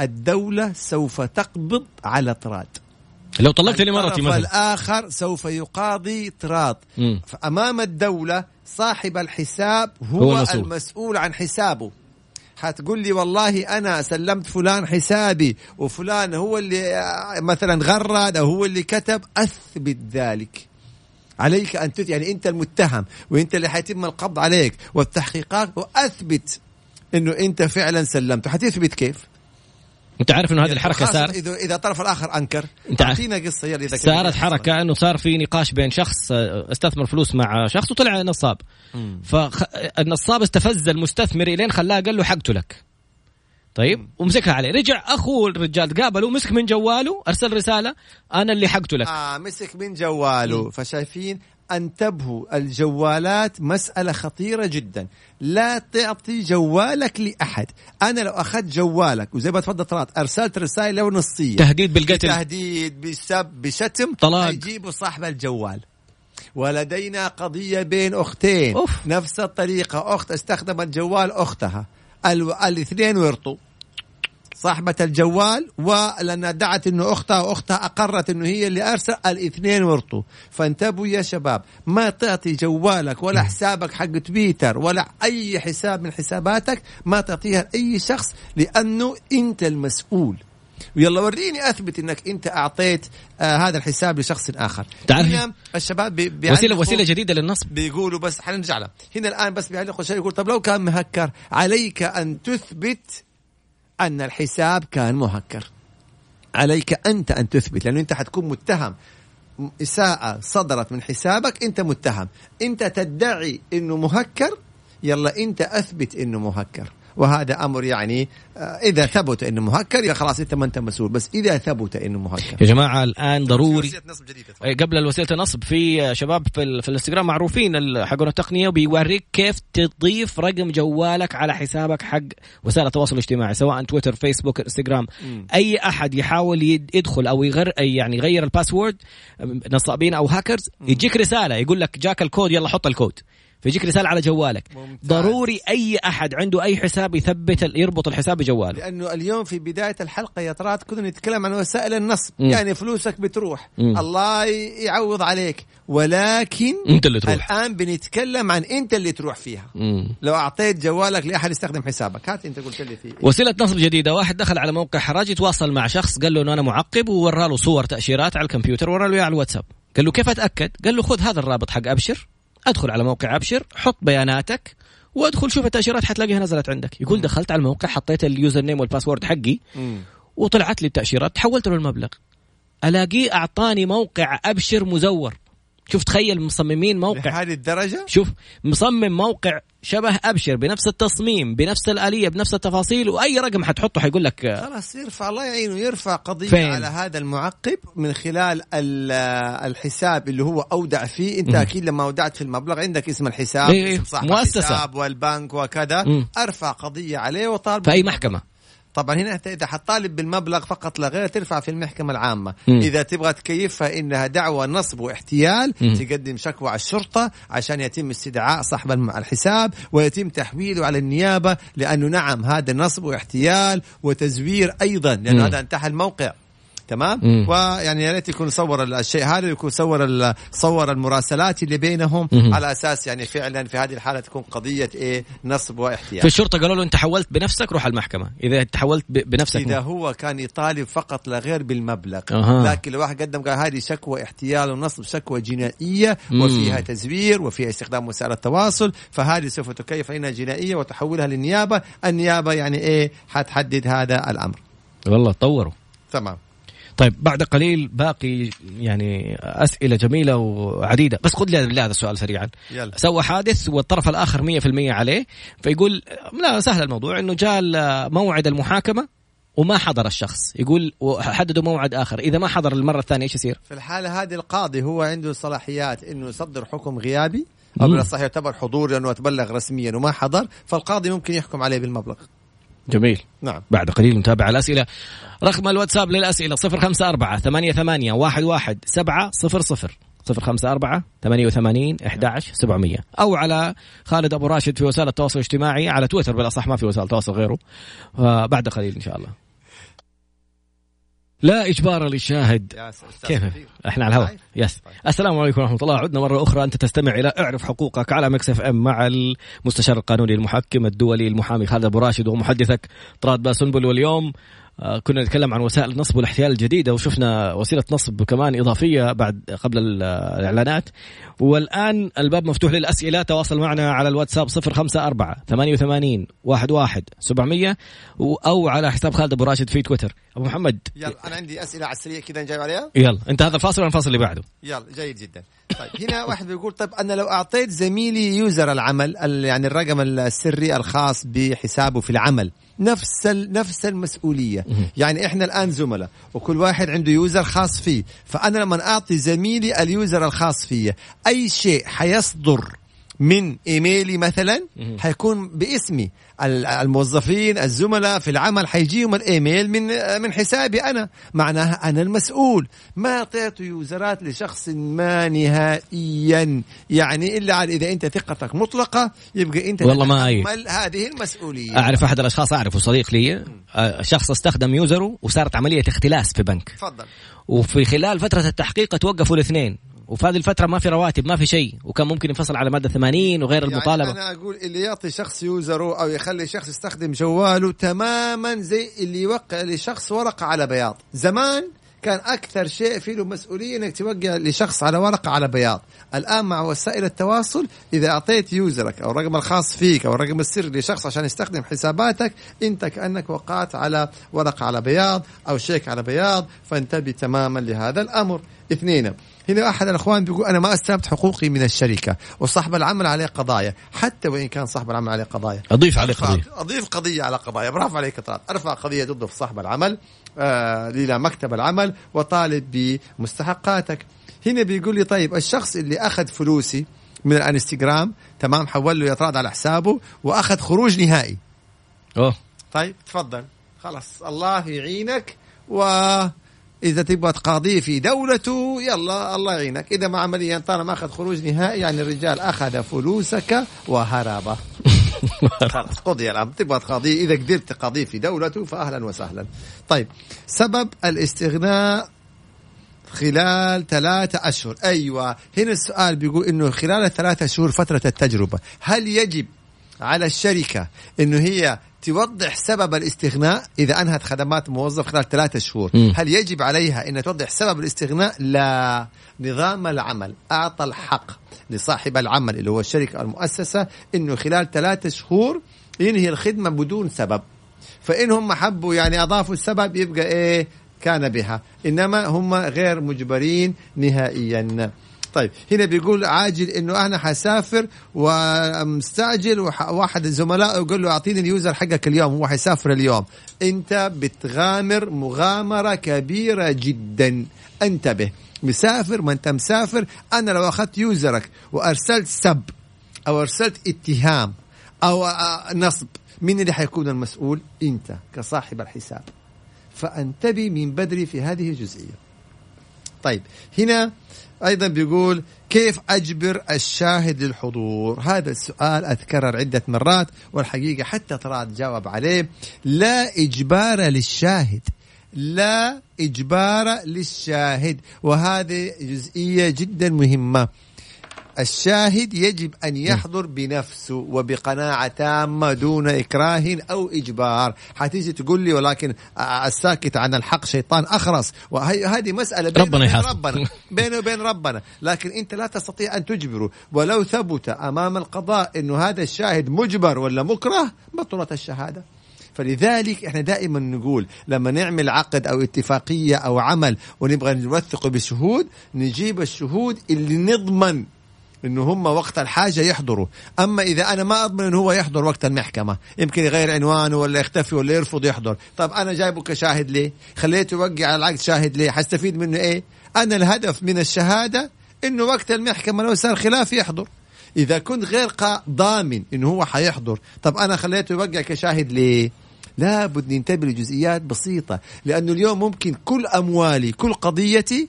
S2: الدولة سوف تقبض على تراد.
S1: لو طلقت لمرتي
S2: الطرف
S1: مثلا.
S2: الآخر سوف يقاضي تراض
S1: مم.
S2: فأمام الدولة صاحب الحساب هو,
S1: هو المسؤول.
S2: المسؤول عن حسابه. حتقول لي والله أنا سلمت فلان حسابي وفلان هو اللي مثلا غرد أو هو اللي كتب أثبت ذلك. عليك أن تثبت يعني أنت المتهم وأنت اللي حيتم القبض عليك والتحقيقات وأثبت أنه أنت فعلا سلمت. حتثبت كيف؟
S1: أنت عارف إنه هذه الحركة
S2: وخاصة
S1: صار
S2: إذا إذا الطرف الآخر أنكر
S1: أنت عارف-
S2: أعطينا قصة يلا كان
S1: صارت حركة إنه صار في نقاش بين شخص آه، استثمر فلوس مع شخص وطلع نصاب فالنصاب استفز المستثمر إلين خلاه قال له حقته لك. طيب؟ ومسكها عليه. رجع أخوه الرجال قابله مسك من جواله أرسل رسالة أنا اللي حقته لك.
S2: آه مسك من جواله. فشايفين انتبهوا الجوالات مسألة خطيرة جدا. لا تعطي جوالك لأحد. أنا لو أخذت جوالك وزي ما تفضل طلعت أرسلت رسائل له نصية.
S1: تهديد بالقتل.
S2: تهديد بسب بشتم
S1: طلاق.
S2: يجيبوا صاحب الجوال. ولدينا قضية بين أختين.
S1: أوف.
S2: نفس الطريقة. أخت استخدمت جوال أختها. ال- الاثنين ورطوا. صاحبة الجوال ولأنها دعت أنه أختها وأختها أقرت أنه هي اللي أرسل الاثنين ورطوا. فانتبهوا يا شباب ما تعطي جوالك ولا حسابك حق تويتر ولا أي حساب من حساباتك ما تعطيها لأي شخص لأنه أنت المسؤول. ويلا وريني أثبت إنك أنت أعطيت آه هذا الحساب لشخص آخر.
S1: تعرف-
S2: هنا الشباب بي
S1: وسيله وسيلة جديدة للنصب.
S2: بيقولوا بس حنرجع لها. هنا الآن بس بيعلقوا شيء يقول طب لو كان مهكر عليك أن تثبت أن الحساب كان مهكر. عليك أنت أن تثبت لأنه أنت حتكون متهم. إساءة صدرت من حسابك أنت متهم. أنت تدعي إنه مهكر يلا أنت أثبت إنه مهكر. وهذا أمر يعني آه، إذا ثبت إنه مهكر خلاص أنت ما أنت مسؤول. بس إذا ثبت إنه مهكر.
S1: يا جماعة الآن ضروري قبل وسيله النصب في شباب في, في الانستغرام معروفين حقون التقنية وبيوريك كيف تضيف رقم جوالك على حسابك حق وسائل التواصل الاجتماعي سواء تويتر فيسبوك انستغرام. أي أحد يحاول يدخل أو يغير يعني يغير ال password نصابين أو هاكرز يجيك رسالة يقول لك جاك الكود يلا حط الكود. فيجيك رسالة على جوالك. ممتاز. ضروري أي أحد عنده أي حساب يثبت يربط الحساب بجواله.
S2: لأنه اليوم في بداية الحلقة يا طراد كنا نتكلم عن وسائل النصب. م. يعني فلوسك بتروح. م. الله يعوض عليك. ولكن
S1: أنت اللي تروح.
S2: الآن بنتكلم عن أنت اللي تروح فيها. م. لو أعطيت جوالك لأحد يستخدم حسابك. هات أنت قلت لي فيه
S1: وسيلة نصب جديدة. واحد دخل على موقع حراج يتواصل مع شخص. قال له إنه أنا معقب. وورى له صور تأشيرات على الكمبيوتر. ورى له على الواتساب. قال له كيف أتأكد؟ قال له خذ هذا الرابط حق أبشر. أدخل على موقع أبشر حط بياناتك وأدخل شوف التأشيرات حتلاقيها نزلت عندك. يقول دخلت على الموقع حطيت ال username وال password حقي وطلعت لي التأشيرات حولت له المبلغ ألاقيه أعطاني موقع أبشر مزور. شوف تخيل مصممين موقع
S2: لهذه الدرجة
S1: شوف مصمم موقع شبه أبشر بنفس التصميم بنفس الآلية بنفس التفاصيل وأي رقم حتحطه حيقول لك
S2: خلاص يرفع الله يعينه يرفع قضية فين؟ على هذا المعقب من خلال الحساب اللي هو أودع فيه أنت م. أكيد لما أودعت في المبلغ عندك اسم الحساب
S1: إيه, إيه. اسم مؤسسة الحساب
S2: والبنك وكذا م. أرفع قضية عليه وطالب
S1: في أي محكمة
S2: طبعا هنا إنت إذا حطالب بالمبلغ فقط لا غير ترفع في المحكمة العامة م. إذا تبغى تكيفها انها دعوة نصب واحتيال م. تقدم شكوى على الشرطة عشان يتم استدعاء صاحب الحساب ويتم تحويله على النيابة لأنه نعم هذا نصب واحتيال وتزوير أيضا لأنه هذا انتهى الموقع تمام؟ مم. ويعني يا ريت يكون صور الشيء هذا يكون صور صور المراسلات اللي بينهم مم. على أساس يعني فعلا في هذه الحالة تكون قضية إيه؟ نصب واحتيال
S1: في الشرطة قالوا له أنت حولت بنفسك روح المحكمة. إذا تحولت بنفسك.
S2: إذا هو كان يطالب فقط لا غير بالمبلغ. أه. لكن لو واحد قدم قال هذه شكوى احتيال ونصب شكوى جنائية مم. وفيها تزوير وفيها استخدام وسائل التواصل فهذه سوف تكيف انها جنائية وتحولها للنيابة. النيابة يعني إيه؟ حتحدد هذا الأمر.
S1: والله طوروا.
S2: تمام.
S1: طيب بعد قليل باقي يعني أسئلة جميلة وعديدة. بس خذ لي هذا السؤال سريعا. يلا. سوى حادث والطرف الآخر 100% عليه فيقول لا سهل الموضوع إنه جاء موعد المحاكمة وما حضر الشخص. يقول وحددوا موعد آخر. إذا ما حضر المرة الثانية إيش يصير؟
S2: في الحالة هذه القاضي هو عنده صلاحيات إنه يصدر حكم غيابي أو بالأصح يعتبر حضور لأنه تبلغ رسميا وما حضر فالقاضي ممكن يحكم عليه بالمبلغ.
S1: جميل.
S2: نعم.
S1: بعد قليل نتابع الأسئلة. رقم الواتساب للأسئلة صفر خمسة أربعة ثمانية ثمانية واحد واحد سبعة صفر صفر. صفر خمسة أربعة ثمانية وثمانين إحدى سبعمية أو على خالد أبو راشد في وسائل التواصل الاجتماعي على تويتر بالأصح ما في وسائل تواصل غيره. بعد قليل إن شاء الله. لا إجبار للشاهد. كيف؟ إحنا على الهواء. yes طيب. السلام عليكم ورحمة الله. عدنا مرة أخرى. أنت تستمع إلى اعرف حقوقك على Mix FM مع المستشار القانوني المحكم الدولي المحامي خالد أبو راشد ومحدثك طراد باسنبل واليوم كنا نتكلم عن وسائل النصب والاحتيال الجديدة وشفنا وسيلة نصب كمان إضافية بعد قبل الإعلانات. والآن الباب مفتوح للأسئلة. تواصل معنا على الواتساب 054 88 11 700 أو على حساب خالد أبو راشد في تويتر. أبو محمد.
S2: يلا أنا عندي أسئلة على السريع كذا نجاوب عليها.
S1: يلا أنت هذا الفاصل ولا الفاصل اللي بعده.
S2: يلا جيد جدا. طيب هنا واحد بيقول طيب أنا لو أعطيت زميلي يوزر العمل يعني الرقم السري الخاص بحسابه في العمل نفس نفس المسؤولية. يعني إحنا الآن زملاء وكل واحد عنده user خاص فيه فأنا لما أعطي زميلي ال user الخاص فيه أي شيء حيصدر من إيميلي مثلا حيكون باسمي الموظفين الزملاء في العمل حيجيهم الإيميل من من حسابي أنا. معناها أنا المسؤول. ما اعطيته user ات لشخص ما نهائيا. يعني إلا إذا أنت ثقتك مطلقة يبقى أنت
S1: والله ما
S2: هذه المسؤولية.
S1: أعرف أحد الأشخاص أعرفه صديق لي. آه، شخص استخدم يوزره وصارت عملية اختلاس في بنك.
S2: تفضل.
S1: وفي خلال فترة التحقيق توقفوا الاثنين. وفي هذه الفترة ما في رواتب ما في شيء. وكان ممكن ينفصل على مادة 80 وغير يعني المطالبة.
S2: أنا أقول اللي يعطي شخص يوزره أو يخلي شخص يستخدم جواله تماما زي اللي يوقع لشخص ورقه على بياض. زمان كان أكثر شيء فيه له مسؤولية إنك توقع لشخص على ورقه على بياض. الآن مع وسائل التواصل إذا أعطيت يوزرك أو الرقم الخاص فيك أو الرقم السري لشخص عشان يستخدم حساباتك أنت كأنك وقعت على ورقه على بياض أو شيك على بياض فانتبه تماما لهذا الأمر. اثنين هنا أحد الأخوان بيقول أنا ما أستلمت حقوقي من الشركة وصاحب العمل عليه قضايا حتى وإن كان صاحب العمل عليه قضايا.
S1: أضيف عليه قضية.
S2: أضيف قضية على قضايا. برافو عليك طراد أرفع قضية ضده في صاحب العمل آه إلى مكتب العمل وطالب بمستحقاتك. هنا بيقول لي طيب الشخص اللي أخذ فلوسي من الانستغرام تمام حول له يطراد على حسابه وأخذ خروج نهائي.
S1: أوه.
S2: طيب تفضل. خلاص الله يعينك واذا تبغى تقاضيه في دولته يلا الله يعينك. إذا ما عمليا طالما أخذ خروج نهائي يعني الرجال أخذ فلوسك وهرب. خلاص قضي الأمر. تبغى تقاضيه إذا قدرت تقاضيه في دولته فاهلا وسهلا. طيب سبب الاستغناء خلال ثلاثة أشهر. أيوة هنا السؤال بيقول إنه خلال الثلاثة شهور فترة التجربة هل يجب على الشركة إنه هي توضح سبب الاستغناء إذا أنهت خدمات موظف خلال ثلاثة شهور.
S1: م.
S2: هل يجب عليها أن توضح سبب الاستغناء؟ لا. نظام العمل. أعطى الحق لصاحب العمل اللي هو الشركة المؤسسة أنه خلال ثلاثة شهور ينهي الخدمة بدون سبب. فإن هم حبوا يعني أضافوا السبب يبقى إيه؟ كان بها. إنما هم غير مجبرين نهائيا. طيب هنا بيقول عاجل إنه أنا حسافر ومستعجل وواحد الزملاء يقول له أعطيني اليوزر حقك اليوم هو حيسافر اليوم. أنت بتغامر مغامرة كبيرة جدا. انتبه مسافر ما أنت مسافر. أنا لو أخذت يوزرك وأرسلت سب أو أرسلت اتهام أو نصب مين اللي حيكون المسؤول؟ أنت كصاحب الحساب. فأنتبه من بدري في هذه الجزئية. طيب هنا أيضا بيقول كيف أجبر الشاهد للحضور؟ هذا السؤال اتكرر عدة مرات والحقيقة حتى طلعت جاوب عليه. لا إجبار للشاهد لا إجبار للشاهد وهذه جزئية جدا مهمة. الشاهد يجب أن يحضر بنفسه وبقناعة تامة دون إكراه أو إجبار. حتيجي تقول لي ولكن الساكت عن الحق شيطان أخرس. وهذه مسألة
S1: بين ربنا
S2: وبين ربنا. بينه وبين ربنا. لكن أنت لا تستطيع أن تجبره. ولو ثبت أمام القضاء أنه هذا الشاهد مجبر ولا مكره بطلت الشهادة. فلذلك إحنا دائما نقول لما نعمل عقد أو اتفاقية أو عمل ونبغى نوثقه بشهود نجيب الشهود اللي نضمن إنه هم وقت الحاجة يحضروا. أما إذا أنا ما أضمن إنه هو يحضر وقت المحكمة يمكن يغير عنوانه ولا يختفي ولا يرفض يحضر. طب أنا جايبه كشاهد ليه؟ خليته يوقع على العقد شاهد ليه؟ حستفيد منه إيه؟ أنا الهدف من الشهادة إنه وقت المحكمة لو صار خلاف يحضر. إذا كنت غير ضامن إنه هو حيحضر طب أنا خليته يوقع كشاهد ليه؟ لابد ننتبه لجزئيات بسيطة لأنه اليوم ممكن كل أموالي كل قضيتي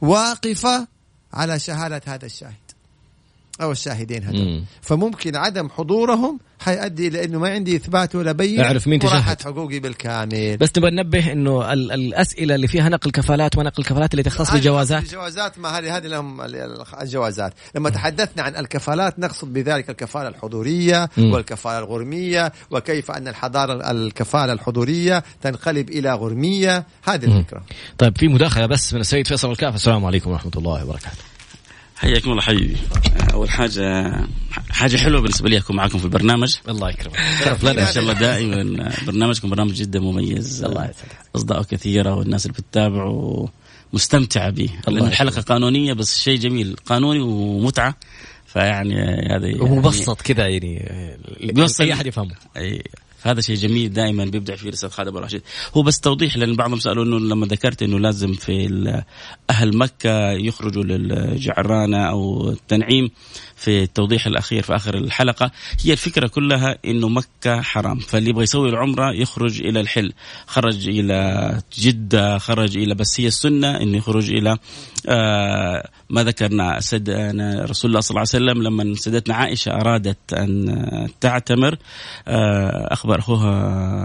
S2: واقفة على شهادة هذا الشاهد. أو الشاهدين هذول فممكن عدم حضورهم حيؤدي إلى إنه ما عندي إثبات ولا بين
S1: أعرف مين
S2: وراحت حقوقي بالكامل.
S1: بس نبغى ننبه إنه الأسئلة اللي فيها نقل كفالات ونقل كفالات اللي تختص بالجوازات.
S2: الجوازات ما هذه هذه لهم الجوازات. لما تحدثنا عن الكفالات نقصد بذلك الكفالة الحضورية م. والكفالة الغرمية وكيف أن الحضاره الكفالة الحضورية تنقلب إلى غرمية. هذه الفكرة.
S1: طيب في مداخلة بس من السيد فيصل الكاف. السلام عليكم ورحمة الله وبركاته.
S3: حياكم الله حبيبي. أول حاجة حاجة حلوة بالنسبة لي أكون معكم في البرنامج.
S1: الله يكرمك.
S3: شرف لنا إن شاء الله دائما. برنامجكم برنامج جدا مميز.
S1: الله يسعدك.
S3: أصداءه كثيرة والناس اللي بتتابعه مستمتعة به. لأن الحلقة قانونية بس شيء جميل. قانوني ومتعة. فيعني هذا
S1: ومبسط كذا يعني بيوصل أي أحد يفهمه.
S3: هذا شيء جميل دائما بيبدع فيه الاستاذ خالد ابو رشيد هو بس توضيح لأن بعضهم سألوا إنه لما ذكرت إنه لازم في أهل مكة يخرجوا للجعرانة أو التنعيم في التوضيح الأخير في آخر الحلقة هي الفكرة كلها إنه مكة حرام. فاللي يبغى يسوي العمرة يخرج إلى الحل. خرج إلى جدة خرج إلى بس هي السنة إنه يخرج إلى آه ما ذكرنا سيدنا رسول الله صلى الله عليه وسلم لما سيدتنا عائشة أرادت أن تعتمر آه اخبر اخوها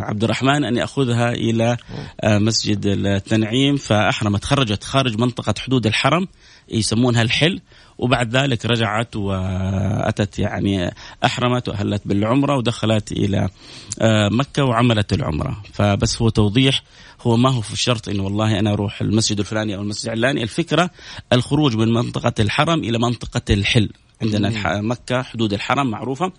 S3: عبد الرحمن أن يأخذها إلى آه مسجد التنعيم فأحرمت. خرجت خارج منطقة حدود الحرم يسمونها الحل. وبعد ذلك رجعت وأتت يعني أحرمت وأهلت بالعمرة ودخلت إلى مكة وعملت العمرة. فبس هو توضيح هو ما هو في الشرط انه والله أنا أروح المسجد الفلاني أو المسجد العلاني. الفكرة الخروج من منطقة الحرم إلى منطقة الحل. عندنا مكة حدود الحرم معروفة.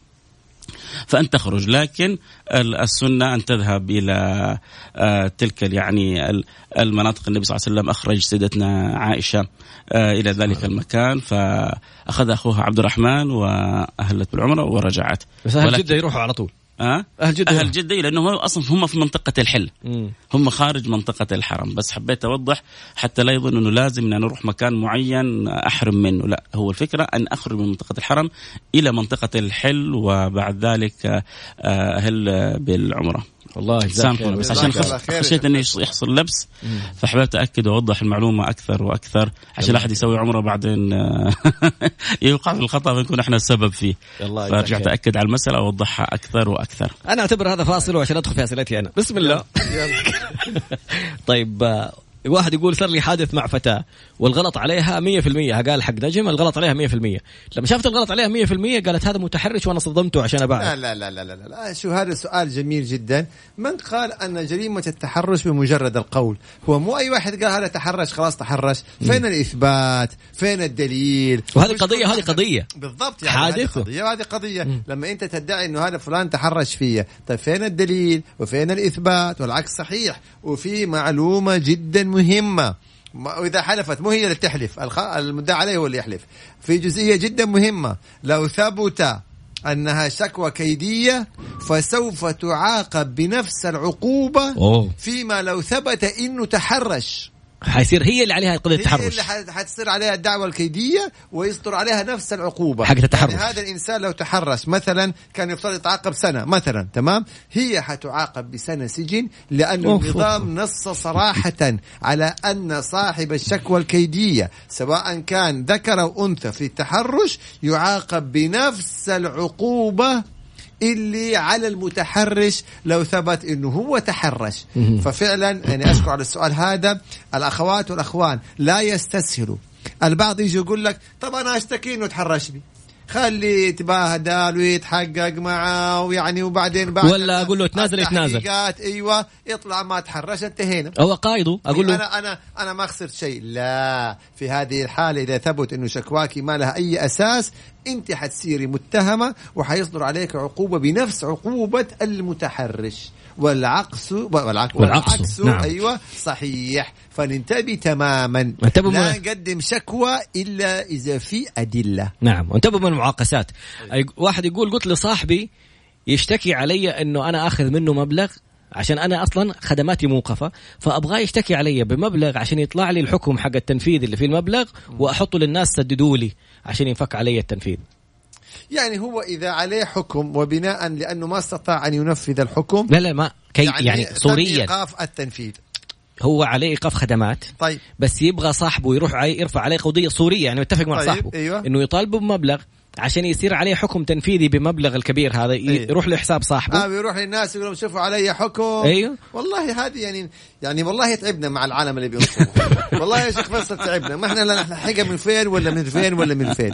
S3: فأن تخرج. لكن السنة أن تذهب إلى آه، تلك يعني المناطق النبي صلى الله عليه وسلم أخرج سيدتنا عائشة آه، إلى ذلك المكان. فأخذ أخوها عبد الرحمن وأهلت بالعمرة ورجعت.
S1: بس أهل جدة يروحوا على طول.
S3: أه؟ أهل جدة. أهل جدة لأنه أصلا هم في منطقة الحل.
S1: مم.
S3: هم خارج منطقة الحرم. بس حبيت أوضح حتى لا يظن إنه لازم إن أروح مكان معين أحرم منه. لا هو الفكرة أن أخرج من منطقة الحرم إلى منطقة الحل وبعد ذلك آه، أهل بالعمرة.
S1: والله
S3: سامحونا بس عشان خشيت إنه يحصل لبس فحبيت اكد وأوضح المعلومة أكثر وأكثر عشان لا أحد يسوي عمرة بعدين آه، يوقع في الخطأ ونكون إحنا السبب فيه. فرجعت اكد على المسألة وأوضحها أكثر وأكثر.
S1: أنا أعتبر هذا فاصل وعشان أدخل في أسئلتي أنا. بسم الله. طيب آه، واحد يقول صار لي حادث مع فتاة والغلط عليها 100% قال حق نجم الغلط عليها 100% لما شافت الغلط عليها 100% قالت هذا متحرش وأنا صدمته عشان ابعد
S2: لا لا لا لا لا, لا, لا. شو هذا سؤال جميل جدا. من قال أن جريمة التحرش بمجرد القول؟ هو مو أي واحد قال هذا تحرش خلاص تحرش. فين الإثبات؟ فين الدليل؟
S1: وهذه قضية هذه قضية.
S2: بالضبط يعني
S1: حادث
S2: هذه قضية هذه قضية. مم. لما أنت تدعي إنه هذا فلان تحرش فيا طيب فين الدليل؟ وفين الإثبات؟ والعكس صحيح. وفي معلومة جدا مهمة. وإذا حلفت مو هي اللي تحلف. المدعى عليه هو اللي يحلف. في جزئية جدا مهمة. لو ثبت أنها شكوى كيدية فسوف تعاقب بنفس العقوبة
S1: أوه.
S2: فيما لو ثبت إنه تحرش.
S1: حيصير هي اللي عليها قضية التحرش
S2: هي اللي حتصير عليها الدعوة الكيدية ويصدر عليها نفس العقوبة.
S1: حق التحرش.
S2: يعني هذا الإنسان لو تحرش مثلا كان يفترض يتعاقب سنة مثلا تمام؟ هي حتعاقب بسنة سجن لأن النظام نص صراحة على أن صاحب الشكوى الكيدية سواء كان ذكر أو أنثى في التحرش يعاقب بنفس العقوبة اللي على المتحرش لو ثبت إنه هو تحرش. ففعلا يعني أشكر على السؤال هذا. الأخوات والأخوان لا يستسهلوا. البعض يجي يقول لك طب أنا أشتكي إنه تحرشني. خليه يتباهدل ويتحقق معه ويعني وبعدين بعد
S1: ولا أقول له تنازل يتنازل.
S2: أيوه يطلع ما تحرش انتهينا.
S1: هو قايده أقول له.
S2: أنا أنا أنا ما خسرت شيء. لا في هذه الحالة إذا ثبت إنه شكواك ما لها أي أساس أنت حتصيري متهمة وحيصدر عليك عقوبة بنفس عقوبة المتحرش. والعكس والعكس, والعكس. نعم. أيوه صحيح. فننتبه تماما. انتبه لا من... نقدم شكوى إلا إذا في أدلة.
S1: نعم. وانتبه من المعاقسات. واحد يقول قلت لصاحبي يشتكي علي إنه أنا آخذ منه مبلغ عشان أنا أصلا خدماتي موقفة فأبغاه يشتكي علي بمبلغ عشان يطلع لي الحكم حق التنفيذ اللي فيه المبلغ وأحطه للناس سددوا لي عشان ينفك علي التنفيذ.
S2: يعني هو إذا عليه حكم وبناء لأنه ما استطاع أن ينفذ الحكم
S1: لا لا ما كي يعني, يعني صوريا
S2: إيقاف التنفيذ
S1: هو عليه إيقاف خدمات
S2: طيب
S1: بس يبغى صاحبه يروح يرفع عليه قضية صورية يعني متفق مع طيب. صاحبه
S2: أيوة.
S1: إنه يطالبه بمبلغ عشان يصير عليه حكم تنفيذي بمبلغ الكبير هذا أيوه. يروح لحساب صاحبه.
S2: آه يروح للناس يقول شوفوا علي حكم.
S1: أيوه.
S2: والله هذه يعني يعني والله تعبنا مع العالم اللي بينصبوا. والله يا شيخ فيصل تعبنا. ما إحنا لا حاجة من فين ولا من فين ولا من فين.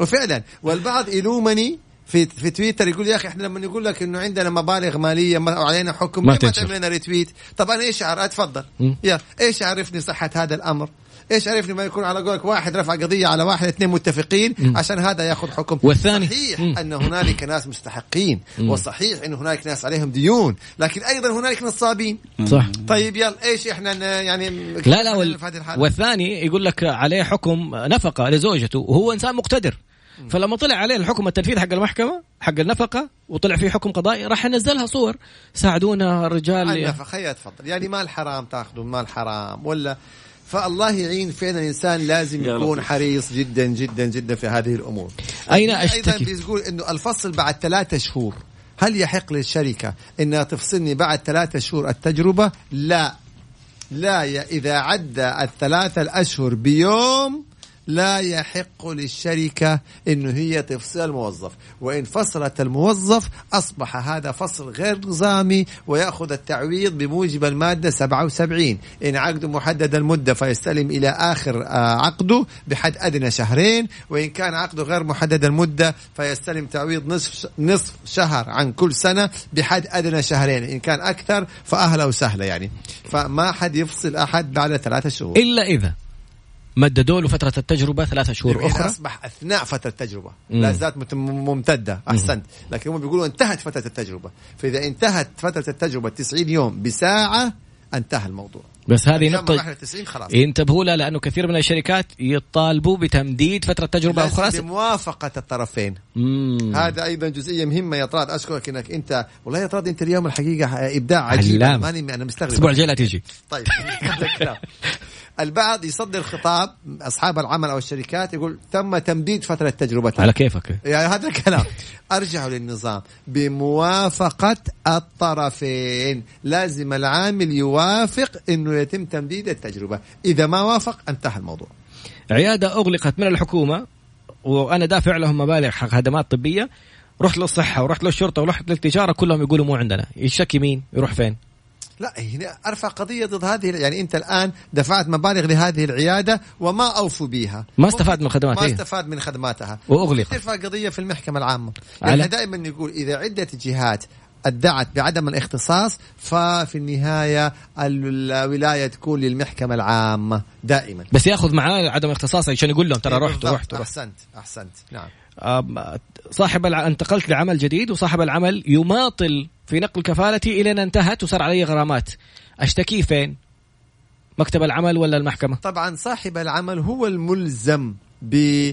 S2: وفعلا والبعض يلومني في في تويتر يقول يا أخي إحنا لما نقول لك إنه عندنا مبالغ مالية علينا حكم
S1: ما
S2: تعمل لنا ريتويت طب أنا إيش أتفضل. يا إيش عرفني صحة هذا الأمر؟ إيش عرفني ما يكون على قولك واحد رفع قضية على واحد اثنين متفقين. عشان هذا ياخذ حكم.
S1: والثاني
S2: صحيح. أن هنالك ناس مستحقين. وصحيح أن هنالك ناس عليهم ديون لكن أيضا هنالك نصابين
S1: صح.
S2: طيب يلا إيش إحنا يعني
S1: لا لا وال... والثاني يقول لك عليه حكم نفقة لزوجته وهو إنسان مقتدر. فلما طلع عليه الحكم التنفيذ حق المحكمة حق النفقة وطلع فيه حكم قضائي راح ينزلها صور. ساعدونا الرجال
S2: النفقه هي تفضل يعني مال حرام تاخذوا مال حرام ولا فالله يعين فعلا الإنسان لازم يكون حريص جدا جدا جدا في هذه الأمور.
S1: أين اشتكي
S2: أيضا بيقول إنه الفصل بعد ثلاثة شهور. هل يحق للشركة انها تفصلني بعد ثلاثة شهور التجربة؟ لا. لا إذا عدى الثلاثة الأشهر بيوم لا يحق للشركة أنه هي تفصل الموظف. وإن فصلت الموظف أصبح هذا فصل غير نظامي ويأخذ التعويض بموجب المادة 77 إن عقده محدد المدة فيستلم إلى آخر آه، عقده بحد أدنى شهرين. وإن كان عقده غير محدد المدة فيستلم تعويض نصف نصف شهر عن كل سنة بحد أدنى شهرين. إن كان أكثر فأهلا وسهلا يعني. فما حد يفصل أحد بعد ثلاثة شهور.
S1: إلا إذا مددوا له فتره التجربة ثلاثة شهور
S2: أخرى. أصبح أثناء فترة
S1: التجربة.
S2: لا زالت مت- ممتدة أحسنت. لكن هم بيقولوا انتهت فترة التجربة. فإذا انتهت فترة التجربة 90 يوم بساعة انتهى الموضوع.
S1: بس هذه
S2: لما
S1: نقطة
S2: رحنا 90 خلاص.
S1: انتبهوا لها لأنه كثير من الشركات يطالبوا بتمديد فترة تجربة
S2: لازم
S1: أخرى.
S2: بموافقة الطرفين.
S1: مم.
S2: هذا أيضا جزئية مهمة. يا طراد أشكرك إنك أنت. والله يا طراد أنت اليوم الحقيقة إبداع عجيب. ماني أنا مستغرب.
S1: الأسبوع الجاي لا تيجي.
S2: طيب. البعض يصدر خطاب أصحاب العمل أو الشركات يقول تم تمديد فترة تجربتها
S1: على كيفك.
S2: يعني هذا الكلام. ارجعوا للنظام. بموافقة الطرفين. لازم العامل يوافق إنه يتم تمديد التجربة. إذا ما وافق انتهى الموضوع.
S1: عيادة أغلقت من الحكومة وأنا دافع لهم مبالغ حق خدمات طبية. رحت للصحة ورحت للشرطة ورحت للتجارة كلهم يقولوا مو عندنا. يشكي مين؟ يروح فين؟
S2: لا هنا أرفع قضية ضد هذه يعني أنت الآن دفعت مبالغ لهذه العيادة وما أوفوا بها
S1: ما استفاد من خدماتها.
S2: ما. استفاد من خدماتها.
S1: وأغلقت.
S2: ترفع قضية في المحكمة العامة.
S1: على-
S2: يعني دائما نقول إذا عدة جهات أدعت بعدم الاختصاص ففي النهاية الولاية تكون للمحكمة العامة دائما.
S1: بس ياخذ معاه عدم اختصاصه عشان يقول لهم ترى رحت ورحت
S2: أحسنت أحسنت. نعم.
S1: صاحب الع... انتقلت لعمل جديد وصاحب العمل يماطل في نقل كفالتي إلى أن انتهت وصار علي غرامات. اشتكيه فين؟ مكتب العمل ولا المحكمة؟
S2: طبعا صاحب العمل هو الملزم ب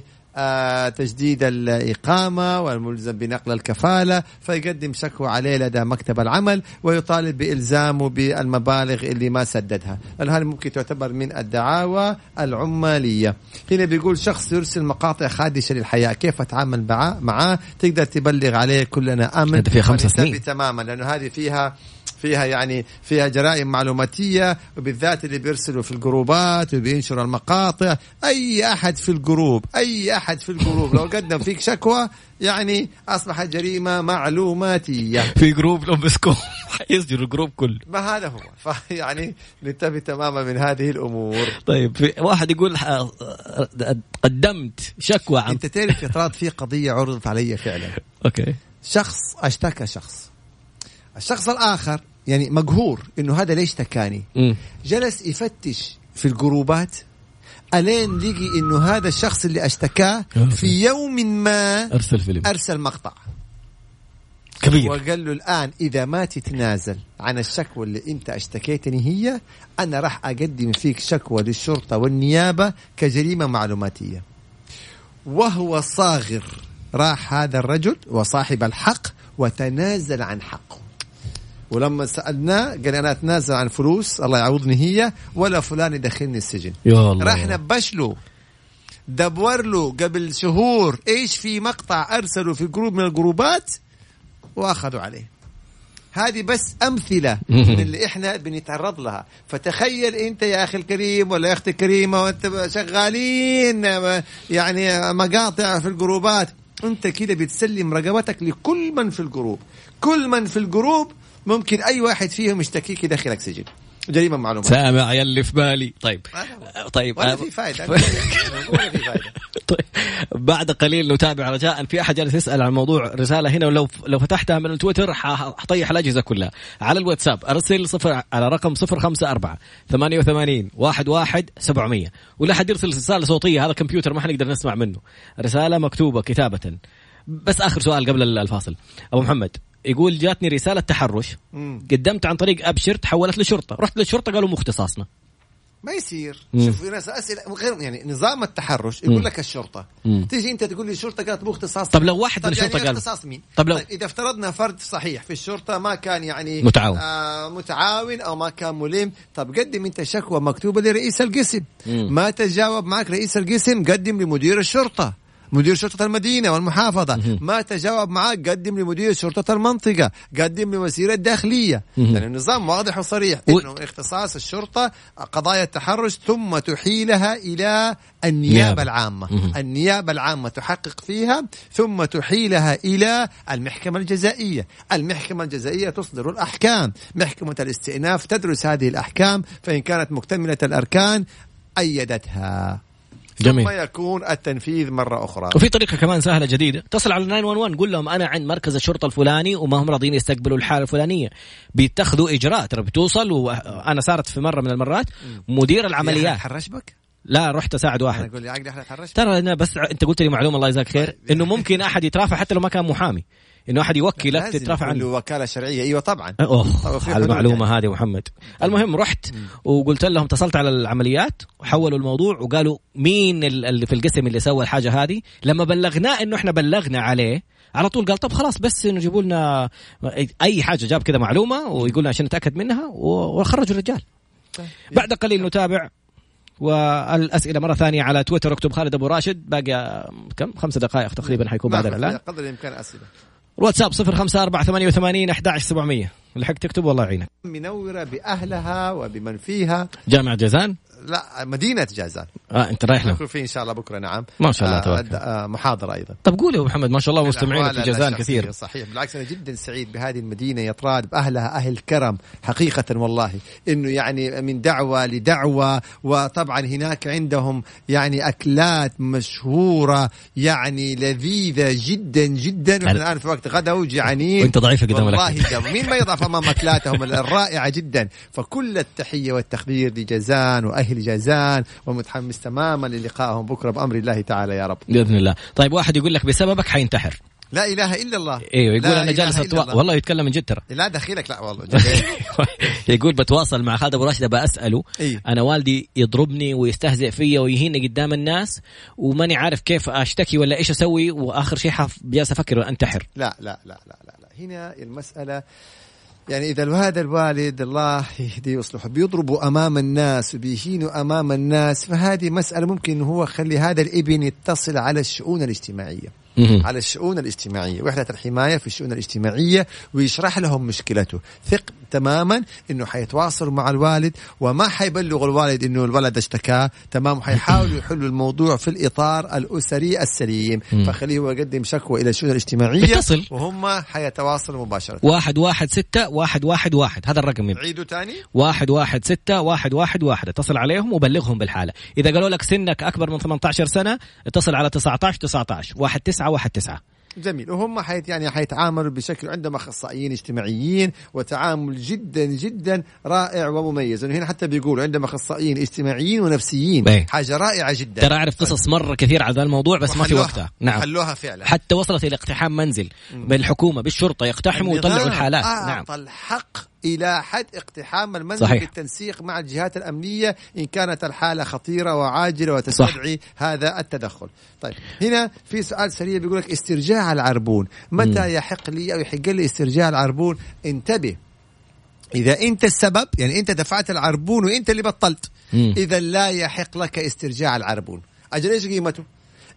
S2: تجديد الإقامة والملزم بنقل الكفالة فيقدم شكوى عليه لدى مكتب العمل ويطالب بإلزامه بالمبالغ اللي ما سددها. لأن هذه ممكن تعتبر من الدعاوى العمالية. هنا بيقول شخص يرسل مقاطع خادشة للحياة كيف أتعامل معاه معاه تقدر تبلغ عليه كلنا آمن
S1: هذا فيها خمس
S2: وننتبه
S1: سنين.
S2: تماما لأنه هذه فيها فيها يعني فيها جرائم معلوماتية وبالذات اللي بيرسلوا في الجروبات وبينشر المقاطع. أي أحد في ال group أي أحد في ال group لو قدم فيك شكوى يعني اصبحت جريمة معلوماتية.
S1: في group لو مسكوه. ال group كله.
S2: ما هذا هو. فيعني ننتبه تماما من هذه الأمور.
S1: طيب في واحد يقول ح- قدمت شكوى عن
S2: أنت تعرف يا طراد في قضية عرضت علي فعلا.
S1: okay.
S2: شخص أشتكى شخص. الشخص الآخر يعني مقهور إنه هذا ليش اشتكاني
S1: مم.
S2: جلس يفتش في الجروبات ألين لقي إنه هذا الشخص اللي أشتكاه في يوم ما
S1: أرسل فيلم
S2: أرسل مقطع.
S1: كبير.
S2: وقال له الآن إذا ما تتنازل عن الشكوى اللي أنت أشتكيتني هي أنا راح أقدم فيك شكوى للشرطة والنيابة كجريمة معلوماتية. وهو صاغر راح هذا الرجل وصاحب الحق وتنازل عن حقه. ولما سالناه قال أنا أتنازل عن فلوس الله يعوضني هي ولا فلان يدخلني السجن.
S1: يا الله.
S2: راح نبش له دبور له قبل شهور إيش في مقطع أرسله في جروب من الجروبات وأخذوا عليه. هذه بس أمثلة من اللي إحنا بنتعرض لها. فتخيل أنت يا أخي الكريم ولا يا أختي الكريمة وأنت شغالين يعني مقاطع في الجروبات. أنت كده بتسلم رقبتك لكل من في ال group. كل من في ال group ممكن أي واحد فيهم يشتكيك يدخلك سجن. جريمة معلومات
S1: سامع يلي في بالي. طيب.
S2: هو.
S1: طيب.
S2: ولا
S1: آه،
S2: في فائده ولا في فائده
S1: طيب. بعد قليل نتابع رجاء. في أحد جالس يسأل عن موضوع رسالة هنا ولو لو فتحتها من التويتر حطيح الأجهزة كلها. على الواتساب أرسل صفر على رقم 054 88 11 700 ولا حد يرسل رسالة صوتية هذا كمبيوتر ما حنقدر نسمع منه. رسالة مكتوبة كتابة. بس آخر سؤال قبل الفاصل. أبو محمد. يقول جاتني رسالة تحرش
S2: مم.
S1: قدمت عن طريق ابشر تحولت لشرطه رحت للشرطة قالوا مو اختصاصنا
S2: ما يصير
S1: مم.
S2: شوف في ناس اسئله غير يعني نظام التحرش يقول
S1: مم.
S2: لك الشرطة
S1: مم.
S2: تيجي أنت تقول لي الشرطة قالت مو اختصاص
S1: طب لو واحد من
S2: طب
S1: الشرطة
S2: يعني
S1: قال-
S2: اختصاص مين
S1: طب لو-
S2: إذا افترضنا فرد صحيح في الشرطة ما كان يعني
S1: متعاون.
S2: آه متعاون أو ما كان ملم طب قدم أنت شكوى مكتوبة لرئيس القسم
S1: مم.
S2: ما تجاوب معك رئيس القسم قدم لمدير الشرطة مدير شرطة المدينة والمحافظة.
S1: مهم.
S2: ما تجاوب معك قدم لمدير شرطة المنطقة قدم لوزير الداخلية.
S1: مهم.
S2: يعني النظام واضح وصريح
S1: و-
S2: إنه اختصاص الشرطة قضايا التحرش ثم تحيلها إلى العامة.
S1: مهم.
S2: النيابة العامة تحقق فيها ثم تحيلها إلى المحكمة الجزائية. المحكمة الجزائية تصدر الأحكام. محكمة الاستئناف تدرس هذه الأحكام فإن كانت مكتملة الأركان أيدتها.
S1: جميل.
S2: ثم يكون التنفيذ مرة أخرى.
S1: وفي طريقة كمان سهلة جديدة. اتصل على 911 قول لهم أنا عند مركز الشرطة الفلاني وما هم راضيين يستقبلوا الحالة الفلانية. بيتخذوا اجراء ترى بتوصل وأنا صارت في مرة من المرات مدير
S2: يا
S1: العمليات.
S2: حرش بك
S1: لا رحت أساعد
S2: أنا
S1: واحد
S2: أقول لي عقلي إحنا
S1: ترى أنا بس أنت قلت لي معلومة الله يجزاك خير
S2: طيب.
S1: إنه ممكن أحد يترافع حتى لو ما كان محامي. انه أحد يوكلك تترافع
S2: له
S1: عنه.
S2: وكالة شرعية. أيوه طبعا.
S1: أوه
S2: في
S1: على المعلومة
S2: يعني.
S1: هذه محمد. المهم رحت وقلت لهم اتصلت على العمليات وحولوا الموضوع وقالوا مين ال- اللي في القسم اللي سوى الحاجة هذه. لما بلغناه إنه إحنا بلغنا عليه على طول قال طب خلاص بس إنه جيبوا لنا أي حاجة. جاب كذا معلومة ويقول لنا عشان نتأكد منها وخرجوا الرجال.
S2: طيب.
S1: بعد قليل نتابع والأسئلة مرة ثانية على تويتر اكتب خالد أبو راشد. باقي كم؟ خمس دقائق تقريبا حيكون بعد
S2: ناخذ
S1: الاعلان
S2: قدر الإمكان أسئلة.
S1: الواتساب 05488 11700 اللي حق تكتب والله يعينك.
S2: منورة بأهلها وبمن فيها.
S1: جامعه جازان.
S2: لا مدينة جازان.
S1: آه أنت رايح له.
S2: فيه إن شاء الله بكرة نعم.
S1: ما شاء الله
S2: آه،
S1: تبارك
S2: آه، محاضرة أيضا.
S1: طب قول يا أبو محمد ما شاء الله مستمعينك في جازان كثير.
S2: صحيح. بالعكس أنا جدا سعيد بهذه المدينة يا طراد بأهلها أهل كرم حقيقة والله. إنه يعني من دعوة لدعوة وطبعا هناك عندهم يعني أكلات مشهورة يعني لذيذة جدا جدا. ونحن الآن في وقت غدا وجعانين.
S1: وأنت ضعيف قدام
S2: والله مين ما يضعف أمام أكلاتهم؟ الرائعة جدا. فكل التحية والتقدير لجازان وأهل جازان ومتحمس تماما للقائهم بكرة بأمر الله تعالى يا رب.
S1: بإذن الله. طيب واحد يقول لك بسببك حينتحر.
S2: لا إله إلا الله.
S1: أيوه يقول
S2: أنا
S1: جالس أتوا...
S2: الله.
S1: والله يتكلم من جد ترى.
S2: لا دخيلك لا والله.
S1: يقول بتواصل مع خالد أبو راشد ابى أسأله.
S2: إيه.
S1: أنا والدي يضربني ويستهزئ فيا ويهيني قدام الناس وماني عارف كيف أشتكي ولا إيش أسوي وآخر شيء حف... جالس أفكر أنتحر.
S2: لا لا لا لا لا لا. هنا المسألة يعني إذا هذا الوالد الله يهديه ويصلحه بيضربوا أمام الناس وبيهينوا أمام الناس فهذه مسألة ممكن هو خلي هذا الإبن يتصل على الشؤون الاجتماعية
S1: مهم.
S2: على الشؤون الاجتماعية وحدة الحماية في الشؤون الاجتماعية ويشرح لهم مشكلته. ثق تماما إنه حيتواصلوا مع الوالد وما حيبلغوا الوالد إنه الولد اشتكى تمام؟ حيحاولوا يحلوا الموضوع في الإطار الأسري السليم. فخليه هو يقدم شكوى إلى الشؤون الاجتماعية
S1: بيتصل.
S2: وهم حيتواصلوا مباشرة.
S1: واحد واحد ستة واحد واحد واحد. هذا الرقم. يبقى.
S2: عيدوا تاني.
S1: واحد واحد ستة واحد واحد واحد. اتصل عليهم وبلغهم بالحالة. إذا قالوا لك سنك أكبر من 18 سنة اتصل على 19 19 واحد تسعة واحد تسعة.
S2: جميل. وهم حيت يعني حيتعاملوا بشكل عندهم أخصائيين اجتماعيين وتعامل جدا جدا رائع ومميز. يعني هنا حتى بيقولوا عندهم أخصائيين اجتماعيين ونفسيين.
S1: إيه.
S2: حاجة رائعة جدا.
S1: ترى أعرف قصص مرة كثير على ذا الموضوع بس ما في وقتها. نعم.
S2: حلوها فعلا.
S1: حتى وصلت إلى اقتحام منزل. بالحكومة بالشرطة يقتحموا ويطلعوا الحالات.
S2: أعطى
S1: نعم.
S2: الحق إلى حد اقتحام المنزل
S1: صحيح.
S2: بالتنسيق مع الجهات الأمنية إن كانت الحالة خطيرة وعاجلة وتستدعي هذا التدخل. طيب هنا في سؤال سريع بيقول لك استرجاع العربون، متى
S1: مم.
S2: يحق لي أو يحق لي استرجاع العربون؟ انتبه إذا أنت السبب يعني أنت دفعت العربون وأنت اللي بطلت. إذا لا يحق لك استرجاع العربون. أجل إيش قيمته؟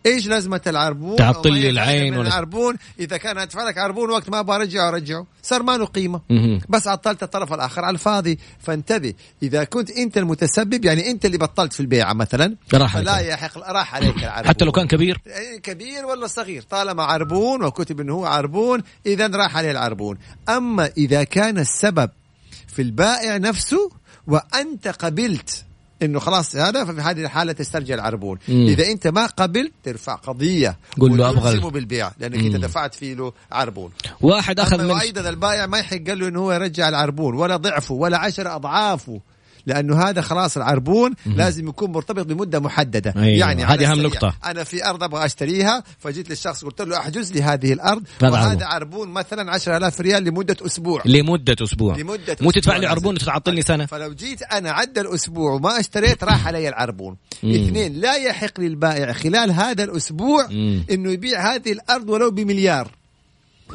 S2: إيش لازمة العربون؟
S1: تعطل لي العين ولا-
S2: العربون. إذا كان ادفع لك عربون وقت ما أبغى ارجعه أرجعه. صار ما له
S1: قيمة.
S2: بس عطلت الطرف الآخر. على الفاضي فانتبه. إذا كنت أنت المتسبب يعني أنت اللي بطلت في البيعة مثلا
S1: راح
S2: فلا
S1: عليك.
S2: يحق راح عليك العربون.
S1: حتى لو كان كبير.
S2: يعني كبير ولا صغير. طالما عربون وكتب إنه هو عربون اذا راح عليه العربون. أما إذا كان السبب في البائع نفسه وأنت قبلت إنه خلاص هذا ففي هذه الحالة تسترجع العربون
S1: مم.
S2: إذا أنت ما قبلت ترفع قضية
S1: قول له
S2: وتلزمه بالبيع لأنك أنت
S1: مم.
S2: دفعت فيه له عربون
S1: واحد
S2: أما
S1: من
S2: وأيضا البائع ما يحق له إنه هو يرجع العربون ولا ضعفه ولا عشر أضعافه لأنه هذا خلاص العربون لازم يكون مرتبط بمدة محددة
S1: أيوة،
S2: يعني
S1: هذه
S2: السريع.
S1: نقطة.
S2: أنا في أرض أبغى أشتريها فجيت للشخص قلت له أحجز لي هذه الأرض
S1: هذا
S2: وهذا
S1: عربون.
S2: عربون مثلا 10000 ريال لمدة أسبوع
S1: لمدة أسبوع
S2: لمدة
S1: مو تدفع لي عربون
S2: لازم.
S1: وتتعطلني سنة
S2: فلو جيت أنا عدى الأسبوع وما اشتريت راح علي العربون. اثنين لا يحق للبائع خلال هذا
S1: الأسبوع.
S2: إنه يبيع هذه الأرض ولو بمليار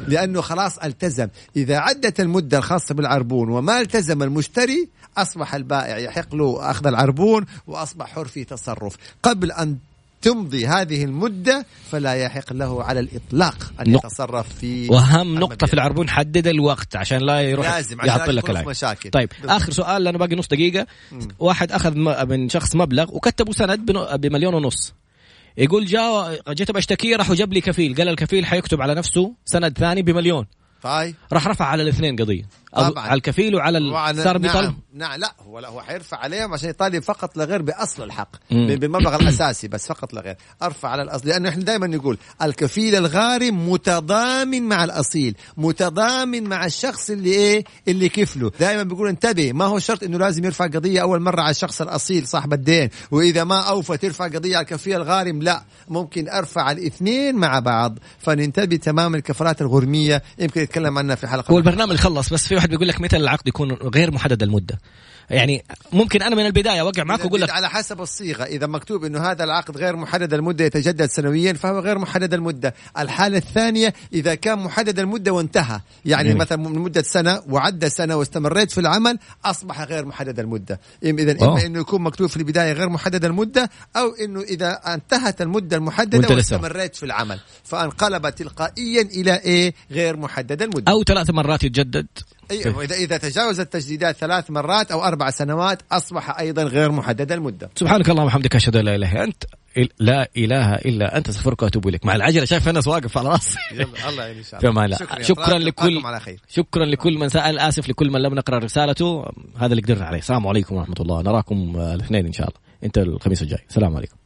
S2: لأنه خلاص التزم إذا عدت المدة الخاصة بالعربون وما التزم المشتري أصبح البائع يحق له أخذ العربون وأصبح حر في تصرف. قبل أن تمضي هذه المدة فلا يحق له على الإطلاق أن
S1: نق-
S2: يتصرف في
S1: نقطة
S2: المبيع.
S1: في العربون حدد الوقت عشان لا يروح
S2: لازم عشان
S1: يعطل لك العين
S2: مشاكل.
S1: طيب
S2: بالضبط.
S1: آخر سؤال لأنه باقي نص دقيقة. واحد أخذ م- من شخص مبلغ وكتبوا سند بمليون ونص. يقول جاء جيت بشتكيه راح وجاب لي كفيل. قال الكفيل حيكتب على نفسه سند ثاني بمليون.
S2: طيب
S1: راح رفع على الاثنين قضية. طبعا. على الكفيل وعلى صار
S2: نعم
S1: بيطالب
S2: نعم لا هو لا هو حيرفع عليهم عشان يطالب فقط لا غير بأصل الحق بالمبلغ الأساسي بس فقط لا غير. أرفع على الأصل لأنه إحنا دائما نقول الكفيل الغارم متضامن مع الأصيل متضامن مع الشخص اللي إيه اللي كفله. دائما بيقول انتبه ما هو شرط إنه لازم يرفع قضية أول مرة على الشخص الأصيل صاحب الدين. وإذا ما اوفى ترفع قضية على الكفيل الغارم لا ممكن أرفع الاثنين مع بعض. فننتبه تمام الكفرات الغرمية. يمكن نتكلم عنها في حلقة
S1: هو البرنامج خلص بس في واحد بيقول لك متى العقد يكون غير محدد المدة. يعني ممكن أنا من البداية أوقع معك واقول لك
S2: على حسب الصيغة. إذا مكتوب إنه هذا العقد غير محدد المدة يتجدد سنويا فهو غير محدد المدة. الحالة الثانية إذا كان محدد المدة وانتهى يعني
S1: جميل.
S2: مثلا من مده سنة وعدى سنة واستمريت في العمل أصبح غير محدد المدة.
S1: إذا.
S2: إما إنه يكون مكتوب في البداية غير محدد المدة أو إنه إذا انتهت
S1: المدة المحددة.
S2: واستمريت في العمل. فانقلب تلقائيا إلى إيه؟ غير محدد المدة.
S1: أو ثلاث مرات يتجدد.
S2: إذا إذا تجاوز التجديدات ثلاث مرات أو أربع سنوات أصبح أيضا غير محدد المدة.
S1: سبحانك اللهم وبحمدك أشهد أن لا إله إلا أنت لا إله إلا أنت أستغفرك وأتوب إليك. مع العجلة شايف انس واقف على راسي.
S2: الله يعين إن شاء الله. شكرا,
S1: شكرا لكل
S2: ألقاكم على خير.
S1: شكرا لكل من سأل آسف لكل من لم نقرأ رسالته. هذا اللي قدرنا عليه. السلام عليكم ورحمة الله. نراكم آه، الاثنين إن شاء الله. انت الخميس الجاي. السلام عليكم.